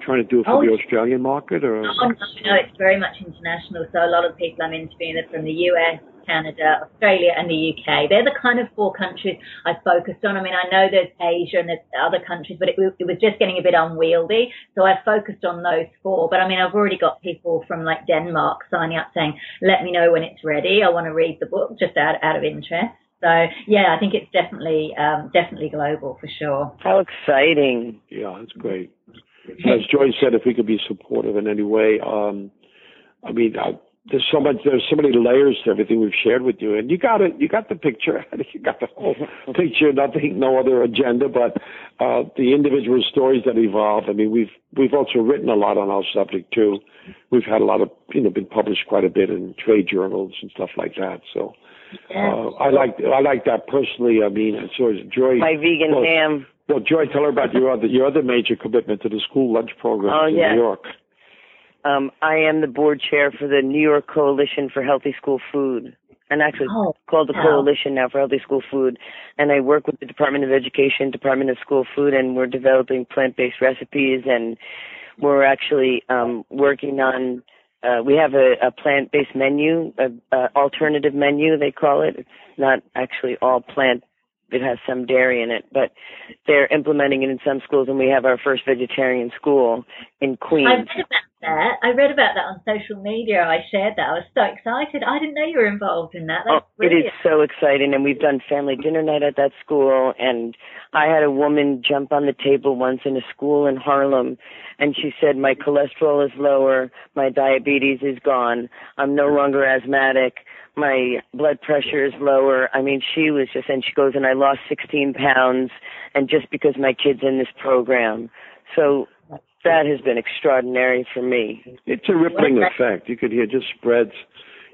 trying to do it for oh, the Australian market? Or no, no, no, it's very much international. So a lot of people I'm interviewing are from the US, Canada, Australia, and the UK. They're the kind of four countries I focused on. I mean, I know there's Asia and there's other countries, but it, it was just getting a bit unwieldy. So I focused on those four. But I mean, I've already got people from like Denmark signing up saying, let me know when it's ready. I want to read the book just out, out of interest. So yeah, I think it's definitely um, definitely global for sure. How exciting! Yeah, that's great. As Joy said, if we could be supportive in any way, um, I mean, I, there's so much there's so many layers to everything we've shared with you and you got it you got the picture you got the whole picture nothing no other agenda but uh the individual stories that evolve i mean we've we've also written a lot on our subject too we've had a lot of you know been published quite a bit in trade journals and stuff like that so uh, I like I like that personally. I mean, so is Joy. My vegan well, ham. Well, Joy, tell her about your other your other major commitment to the school lunch program oh, in yeah. New York. Um, I am the board chair for the New York Coalition for Healthy School Food, and actually oh, called the Coalition now for Healthy School Food. And I work with the Department of Education, Department of School Food, and we're developing plant-based recipes. And we're actually um, working on. Uh, we have a, a plant-based menu, a, a alternative menu they call it. It's not actually all plant it has some dairy in it, but they're implementing it in some schools, and we have our first vegetarian school in Queens. I read about that. I read about that on social media. I shared that. I was so excited. I didn't know you were involved in that. That's oh, it is so exciting, and we've done family dinner night at that school. And I had a woman jump on the table once in a school in Harlem, and she said, "My cholesterol is lower, my diabetes is gone, I'm no longer asthmatic." my blood pressure is lower. I mean, she was just, and she goes, and I lost 16 pounds, and just because my kid's in this program. So that has been extraordinary for me. It's a rippling effect. You could hear just spreads.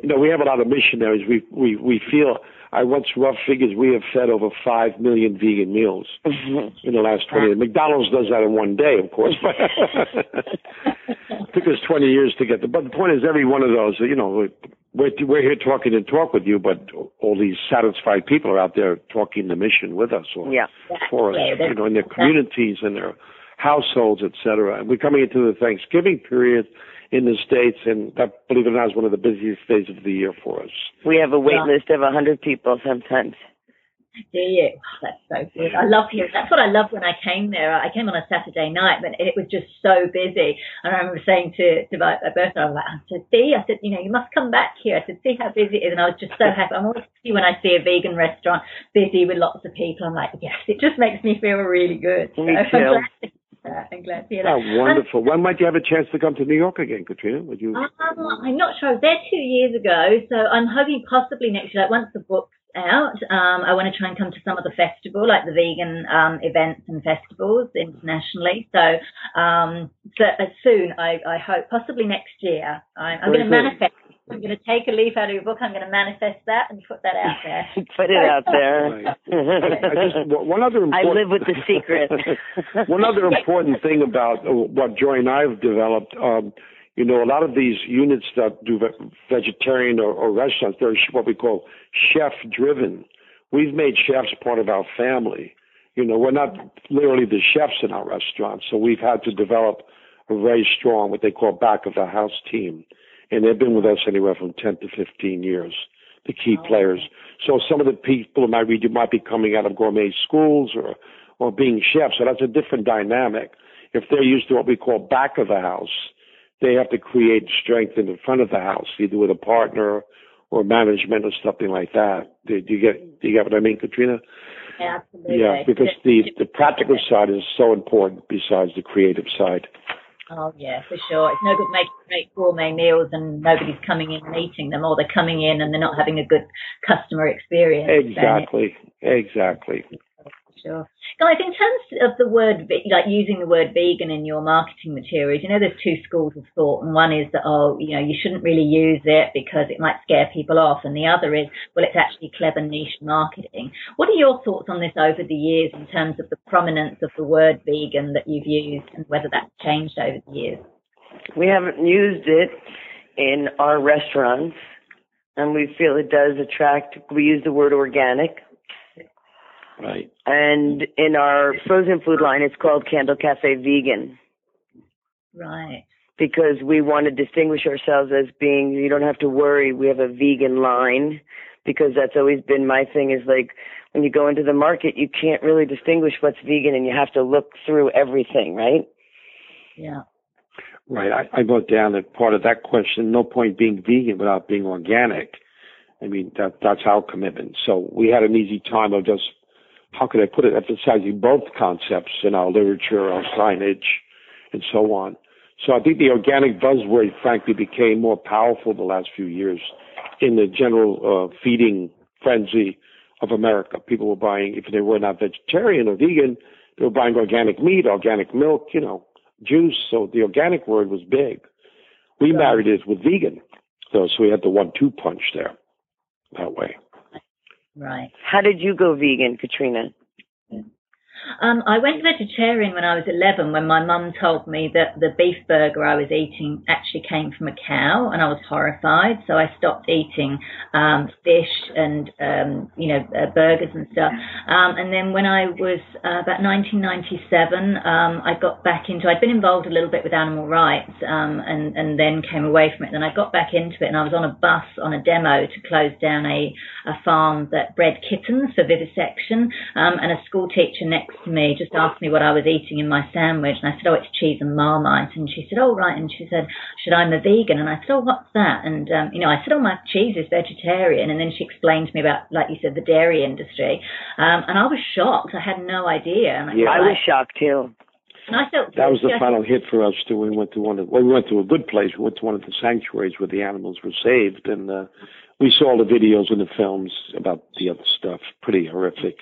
You know, we have a lot of missionaries. We we we feel. I once rough figures we have fed over five million vegan meals mm-hmm. in the last twenty. years. McDonald's does that in one day, of course. But it took us twenty years to get the. But the point is, every one of those, you know, we're, we're here talking and talk with you, but all these satisfied people are out there talking the mission with us or yeah. for us, you know, in their communities and their households, etc. And we're coming into the Thanksgiving period in the States, and that, believe it or not, is one of the busiest days of the year for us. We have a wait yeah. list of 100 people sometimes. Do you? Oh, that's so good. I love hearing. That's what I loved when I came there. I came on a Saturday night, but it was just so busy. And I remember saying to to my, my birthday, I was like, I said, see, I said, you know, you must come back here. I said, see how busy it is. And I was just so happy. I'm always happy when I see a vegan restaurant busy with lots of people. I'm like, yes, it just makes me feel really good. Me so too. I'm glad to hear that. Oh, wonderful. when might you have a chance to come to New York again, Katrina? Would you? Um, I'm not sure. I was there two years ago, so I'm hoping possibly next year, like once the book's out. Um, I want to try and come to some of the festival, like the vegan um, events and festivals internationally. So, um, so uh, soon, I, I, hope, possibly next year, I, I'm, going to manifest. I'm going to take a leaf out of your book. I'm going to manifest that and put that out there. put it out there. I, just, one other important, I live with the secret. one other important thing about uh, what Joy and I have developed. Um, you know, a lot of these units that do vegetarian or, or restaurants, they're what we call chef driven. We've made chefs part of our family. You know, we're not literally the chefs in our restaurants, so we've had to develop a very strong, what they call back of the house team. And they've been with us anywhere from 10 to 15 years, the key oh, players. So some of the people in my region might be coming out of gourmet schools or, or being chefs. So that's a different dynamic. If they're used to what we call back of the house, they have to create strength in the front of the house, either with a partner or management or something like that. Do, do you get do you get what I mean, Katrina? Absolutely. Yeah, because the the practical side is so important besides the creative side. Oh yeah, for sure. It's no good making great gourmet meals and nobody's coming in and eating them, or they're coming in and they're not having a good customer experience. Exactly, exactly sure. Guys, in terms of the word, like using the word vegan in your marketing materials, you know, there's two schools of thought, and one is that, oh, you know, you shouldn't really use it because it might scare people off, and the other is, well, it's actually clever niche marketing. What are your thoughts on this over the years in terms of the prominence of the word vegan that you've used and whether that's changed over the years? We haven't used it in our restaurants, and we feel it does attract, we use the word organic Right. And in our frozen food line, it's called Candle Cafe Vegan. Right. Because we want to distinguish ourselves as being, you don't have to worry, we have a vegan line. Because that's always been my thing is like, when you go into the market, you can't really distinguish what's vegan and you have to look through everything, right? Yeah. Right. I, I wrote down that part of that question, no point being vegan without being organic. I mean, that, that's our commitment. So we had an easy time of just how could I put it, emphasizing both concepts in our literature, our signage, and so on. So I think the organic buzzword, frankly, became more powerful the last few years in the general uh, feeding frenzy of America. People were buying, if they were not vegetarian or vegan, they were buying organic meat, organic milk, you know, juice. So the organic word was big. We married it with vegan. So, so we had the one-two punch there that way. Right. How did you go vegan, Katrina? Um, I went vegetarian when I was 11 when my mum told me that the beef burger I was eating actually came from a cow and I was horrified. So I stopped eating um, fish and, um, you know, uh, burgers and stuff. Um, and then when I was uh, about 1997, um, I got back into, I'd been involved a little bit with animal rights um, and, and then came away from it. Then I got back into it and I was on a bus on a demo to close down a, a farm that bred kittens for vivisection and a school teacher next to me, just asked me what I was eating in my sandwich, and I said, "Oh, it's cheese and marmite." And she said, "Oh, right." And she said, "Should I'm a vegan?" And I said, "Oh, what's that?" And um, you know, I said, "Oh, my cheese is vegetarian." And then she explained to me about, like you said, the dairy industry, um, and I was shocked. I had no idea. And I yeah, I was shocked too. And I felt that was the final hit for us too. We went to one of well, we went to a good place. We went to one of the sanctuaries where the animals were saved, and uh, we saw the videos and the films about the other stuff. Pretty horrific.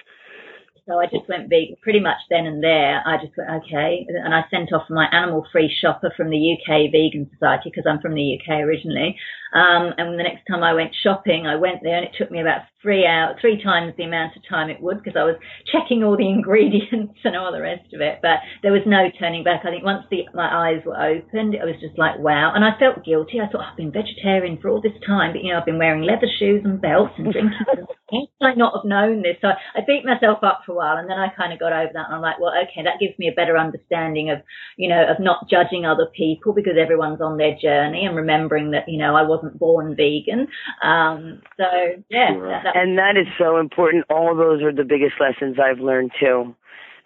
So I just went vegan pretty much then and there. I just went, okay. And I sent off my animal free shopper from the UK Vegan Society because I'm from the UK originally. Um, and the next time I went shopping, I went there and it took me about three hours, three times the amount of time it would because I was checking all the ingredients and all the rest of it. But there was no turning back. I think once the, my eyes were opened, it was just like, wow. And I felt guilty. I thought, I've been vegetarian for all this time, but you know, I've been wearing leather shoes and belts and drinking. How I not have known this? So I beat myself up for a while and then I kind of got over that and I'm like, well, okay, that gives me a better understanding of, you know, of not judging other people because everyone's on their journey and remembering that, you know, I wasn't born vegan. Um, so yeah, that, that and that is so important. All those are the biggest lessons I've learned too.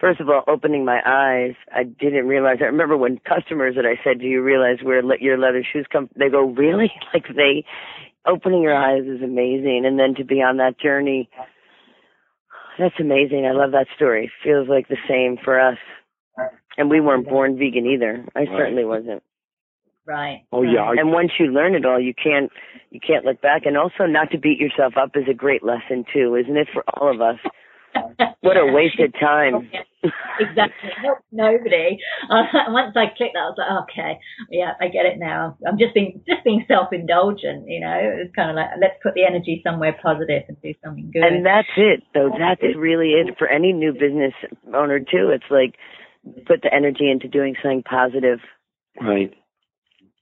First of all, opening my eyes. I didn't realize. I remember when customers that I said, "Do you realize where your leather shoes come?" They go, "Really?" Like they opening your eyes is amazing, and then to be on that journey, that's amazing. I love that story. Feels like the same for us. And we weren't born vegan either. I right. certainly wasn't. Right. Oh yeah. And once you learn it all, you can't you can't look back. And also, not to beat yourself up is a great lesson too, isn't it, for all of us? what a wasted time. exactly. Help nobody. Uh, once I clicked that, I was like, okay, yeah, I get it now. I'm just being just being self indulgent. You know, it's kind of like let's put the energy somewhere positive and do something good. And that's it, though. That's really it for any new business owner too. It's like put the energy into doing something positive. Right.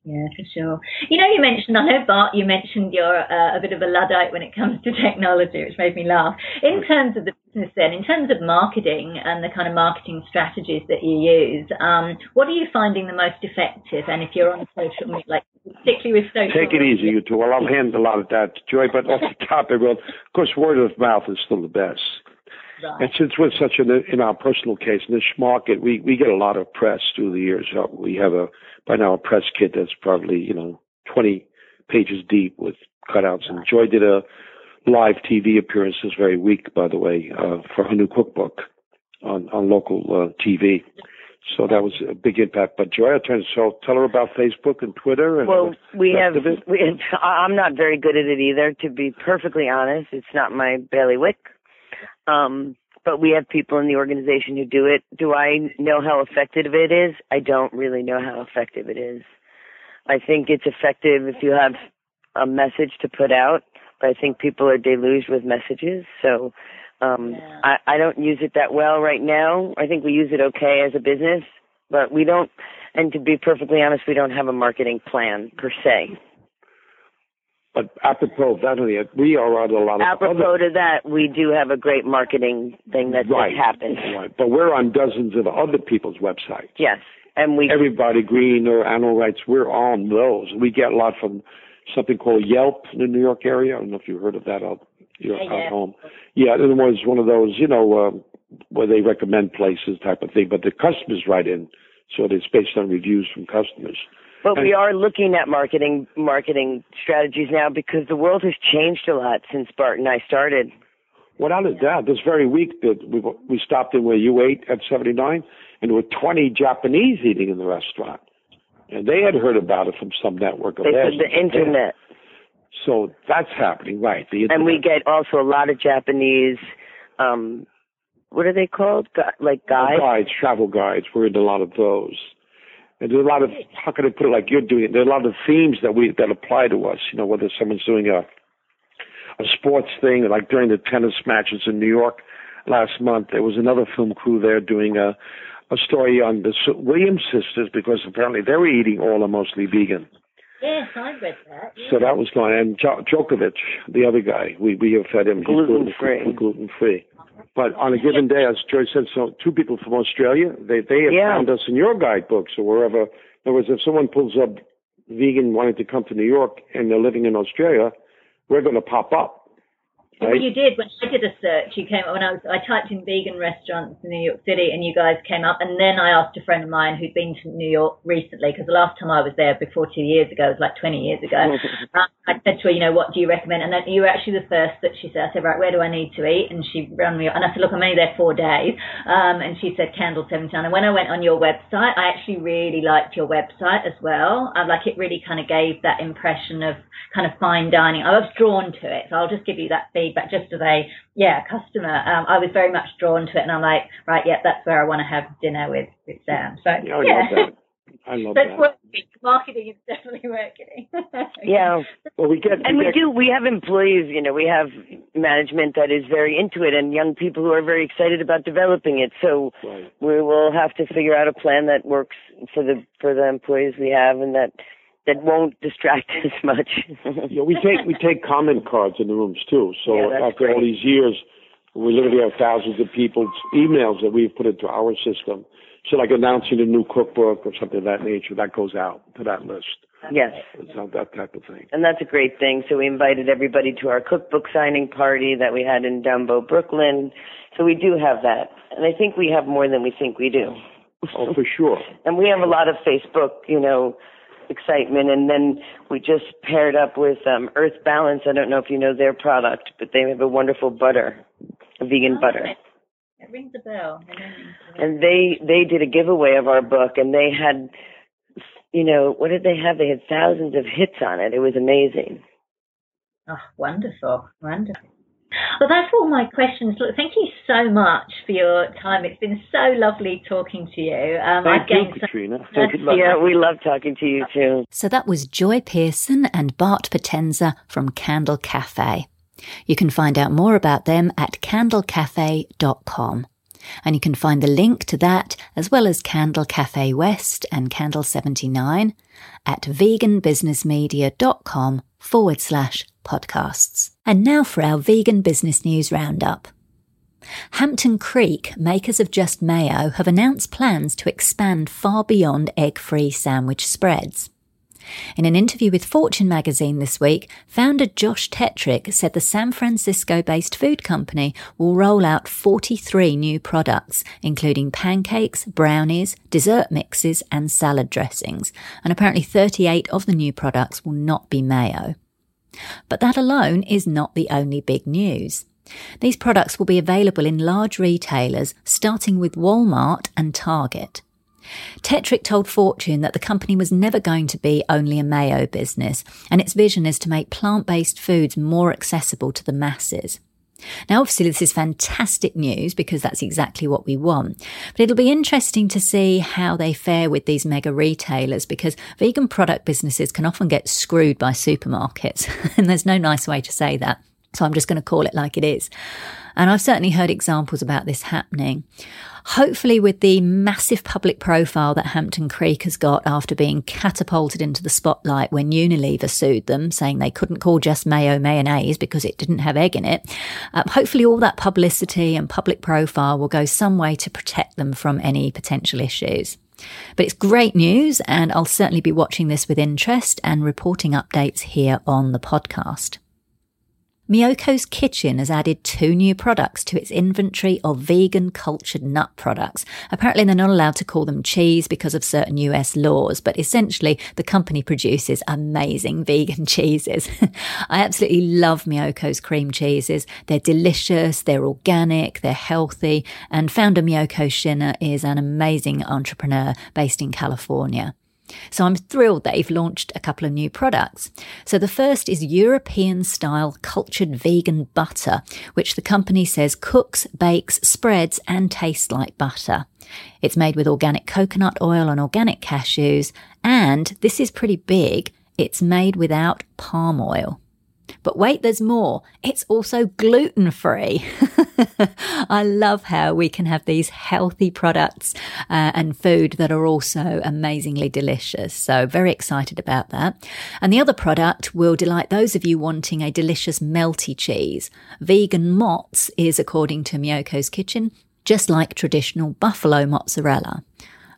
Yeah, for sure. You know, you mentioned, I know Bart, you mentioned you're uh, a bit of a Luddite when it comes to technology, which made me laugh. In terms of the business then, in terms of marketing and the kind of marketing strategies that you use, um, what are you finding the most effective? And if you're on social media, like particularly with social. Take it easy, you two. Well, I'll hand a lot of that to Joy, but off the top, everyone, of course, word of mouth is still the best. Right. And since we're such an, in our personal case, in niche market, we, we get a lot of press through the years. Uh, we have a, by now, a press kit that's probably, you know, 20 pages deep with cutouts. And Joy did a live TV appearance this very week, by the way, uh, for her new cookbook on, on local uh, TV. So that was a big impact. But Joy, I turn so tell her about Facebook and Twitter. And well, we have, we have. I'm not very good at it either, to be perfectly honest. It's not my bailiwick. Um, but we have people in the organization who do it. Do I know how effective it is? I don't really know how effective it is. I think it's effective if you have a message to put out, but I think people are deluged with messages. So um, yeah. I, I don't use it that well right now. I think we use it okay as a business, but we don't. And to be perfectly honest, we don't have a marketing plan per se. But apropos of that, we are on a lot of apropos other, to that, we do have a great marketing thing that right, happens. Right, but we're on dozens of other people's websites. Yes, and we everybody green or animal rights. We're on those. We get a lot from something called Yelp in the New York area. I don't know if you heard of that out, you know, yeah, home. Yeah, it was one of those, you know, um, where they recommend places type of thing. But the customers write in, so it's based on reviews from customers. But we are looking at marketing marketing strategies now because the world has changed a lot since Bart and I started. Without a doubt, this very week that we we stopped in where you ate at 79, and there were 20 Japanese eating in the restaurant, and they had heard about it from some network of they theirs. the internet. So that's happening, right? The internet. And we get also a lot of Japanese. um what are they called? Gu- like guides? Guides, travel guides. We're in a lot of those. And there's a lot of how can I put it like you're doing it? There are a lot of themes that we that apply to us. You know, whether someone's doing a a sports thing, like during the tennis matches in New York last month, there was another film crew there doing a a story on the Williams sisters because apparently they were eating all or mostly vegan. Yes, I read that. Yeah. So that was going. And Djokovic, the other guy, we we have fed him gluten free. Gluten free. But on a given day, as Joy said, so two people from Australia, they they have yeah. found us in your guidebooks or wherever. In other words, if someone pulls up vegan wanting to come to New York and they're living in Australia, we're going to pop up. Right? Well, you did when I did a search. You came up when I was I typed in vegan restaurants in New York City, and you guys came up. And then I asked a friend of mine who'd been to New York recently, because the last time I was there before two years ago was like 20 years ago. um, I said to her, you know, what do you recommend? And then you were actually the first that she said. I said, right, where do I need to eat? And she ran me, and I said, look, I'm only there four days. Um, and she said Candle 79. And when I went on your website, I actually really liked your website as well. I like it really kind of gave that impression of kind of fine dining. I was drawn to it, so I'll just give you that feedback just as a yeah customer. Um, I was very much drawn to it, and I'm like, right, yeah, that's where I want to have dinner with with Sam. So yeah, I yeah. love that. I love That's that. Working. Marketing is definitely working. yeah. Well, we get and we, we do. We have employees. You know, we have management that is very into it, and young people who are very excited about developing it. So right. we will have to figure out a plan that works for the for the employees we have, and that that won't distract as much. yeah, we take we take comment cards in the rooms too. So yeah, after great. all these years, we literally have thousands of people's emails that we've put into our system. So like announcing a new cookbook or something of that nature, that goes out to that list. Yes. It's not that type of thing. And that's a great thing. So we invited everybody to our cookbook signing party that we had in Dumbo, Brooklyn. So we do have that. And I think we have more than we think we do. Oh, for sure. and we have a lot of Facebook, you know, excitement. And then we just paired up with um, Earth Balance. I don't know if you know their product, but they have a wonderful butter, a vegan oh, butter. It rings a bell. And they they did a giveaway of our book, and they had, you know, what did they have? They had thousands of hits on it. It was amazing. Oh, wonderful, wonderful. Well, that's all my questions. Look, thank you so much for your time. It's been so lovely talking to you. Um, thank you, Katrina. Thank you. Yeah, we love talking to you too. So that was Joy Pierson and Bart Potenza from Candle Cafe. You can find out more about them at candlecafe.com. And you can find the link to that as well as Candle Cafe West and Candle 79 at veganbusinessmedia.com forward slash podcasts. And now for our vegan business news roundup. Hampton Creek, makers of Just Mayo, have announced plans to expand far beyond egg free sandwich spreads. In an interview with Fortune magazine this week, founder Josh Tetrick said the San Francisco based food company will roll out 43 new products, including pancakes, brownies, dessert mixes, and salad dressings. And apparently 38 of the new products will not be mayo. But that alone is not the only big news. These products will be available in large retailers, starting with Walmart and Target. Tetrick told Fortune that the company was never going to be only a mayo business, and its vision is to make plant based foods more accessible to the masses. Now, obviously, this is fantastic news because that's exactly what we want. But it'll be interesting to see how they fare with these mega retailers because vegan product businesses can often get screwed by supermarkets. and there's no nice way to say that. So I'm just going to call it like it is. And I've certainly heard examples about this happening. Hopefully, with the massive public profile that Hampton Creek has got after being catapulted into the spotlight when Unilever sued them, saying they couldn't call just mayo mayonnaise because it didn't have egg in it, uh, hopefully, all that publicity and public profile will go some way to protect them from any potential issues. But it's great news, and I'll certainly be watching this with interest and reporting updates here on the podcast. Miyoko's Kitchen has added two new products to its inventory of vegan cultured nut products. Apparently, they're not allowed to call them cheese because of certain US laws, but essentially, the company produces amazing vegan cheeses. I absolutely love Miyoko's cream cheeses. They're delicious, they're organic, they're healthy, and founder Miyoko Schinner is an amazing entrepreneur based in California. So I'm thrilled they've launched a couple of new products. So the first is European style cultured vegan butter, which the company says cooks, bakes, spreads, and tastes like butter. It's made with organic coconut oil and organic cashews, and this is pretty big, it's made without palm oil. But wait, there's more. It's also gluten free. I love how we can have these healthy products uh, and food that are also amazingly delicious. So, very excited about that. And the other product will delight those of you wanting a delicious melty cheese. Vegan Mozz is, according to Miyoko's Kitchen, just like traditional buffalo mozzarella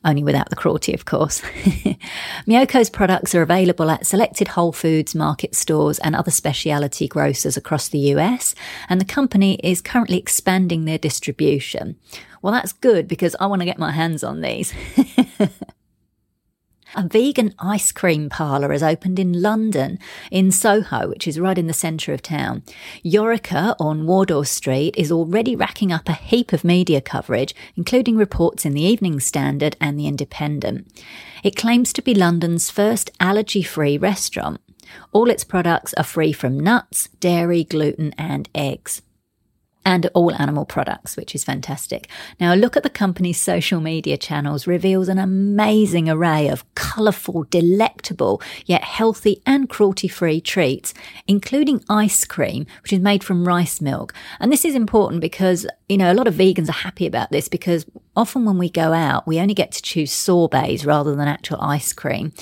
only without the cruelty, of course. Miyoko's products are available at selected Whole Foods market stores and other specialty grocers across the US, and the company is currently expanding their distribution. Well, that's good because I want to get my hands on these. A vegan ice cream parlour has opened in London, in Soho, which is right in the centre of town. Yorica on Wardour Street is already racking up a heap of media coverage, including reports in the Evening Standard and the Independent. It claims to be London's first allergy free restaurant. All its products are free from nuts, dairy, gluten, and eggs and all animal products, which is fantastic. Now, a look at the company's social media channels reveals an amazing array of colourful, delectable, yet healthy and cruelty free treats, including ice cream, which is made from rice milk. And this is important because, you know, a lot of vegans are happy about this because often when we go out, we only get to choose sorbets rather than actual ice cream.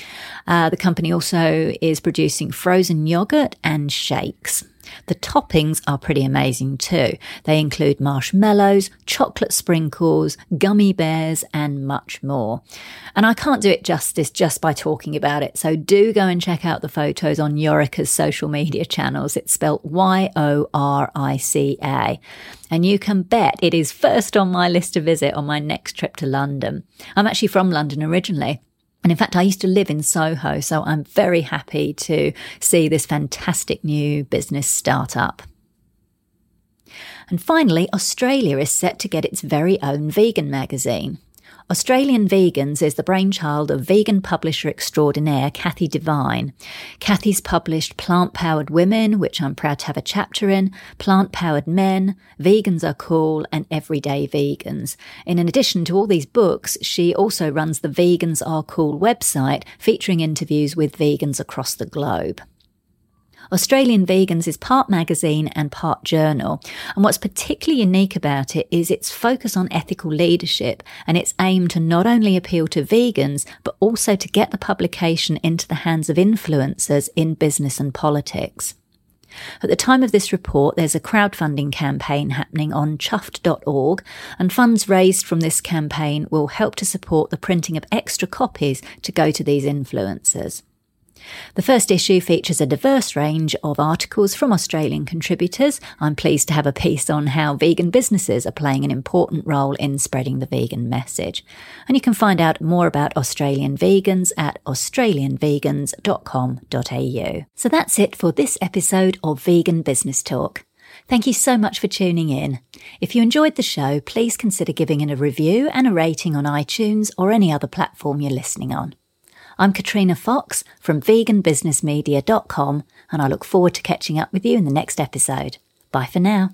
Uh, the company also is producing frozen yogurt and shakes. The toppings are pretty amazing too. They include marshmallows, chocolate sprinkles, gummy bears, and much more. And I can't do it justice just by talking about it, so do go and check out the photos on Yorica's social media channels. It's spelled Y O R I C A. And you can bet it is first on my list to visit on my next trip to London. I'm actually from London originally. And in fact, I used to live in Soho, so I'm very happy to see this fantastic new business start up. And finally, Australia is set to get its very own vegan magazine. Australian Vegans is the brainchild of vegan publisher extraordinaire Kathy Divine. Kathy's published Plant Powered Women, which I'm proud to have a chapter in, Plant Powered Men, Vegans Are Cool, and Everyday Vegans. In addition to all these books, she also runs the Vegans Are Cool website, featuring interviews with vegans across the globe. Australian Vegans is part magazine and part journal. And what's particularly unique about it is its focus on ethical leadership and its aim to not only appeal to vegans, but also to get the publication into the hands of influencers in business and politics. At the time of this report, there's a crowdfunding campaign happening on chuffed.org, and funds raised from this campaign will help to support the printing of extra copies to go to these influencers. The first issue features a diverse range of articles from Australian contributors. I'm pleased to have a piece on how vegan businesses are playing an important role in spreading the vegan message. And you can find out more about Australian vegans at australianvegans.com.au. So that's it for this episode of Vegan Business Talk. Thank you so much for tuning in. If you enjoyed the show, please consider giving it a review and a rating on iTunes or any other platform you're listening on. I'm Katrina Fox from veganbusinessmedia.com and I look forward to catching up with you in the next episode. Bye for now.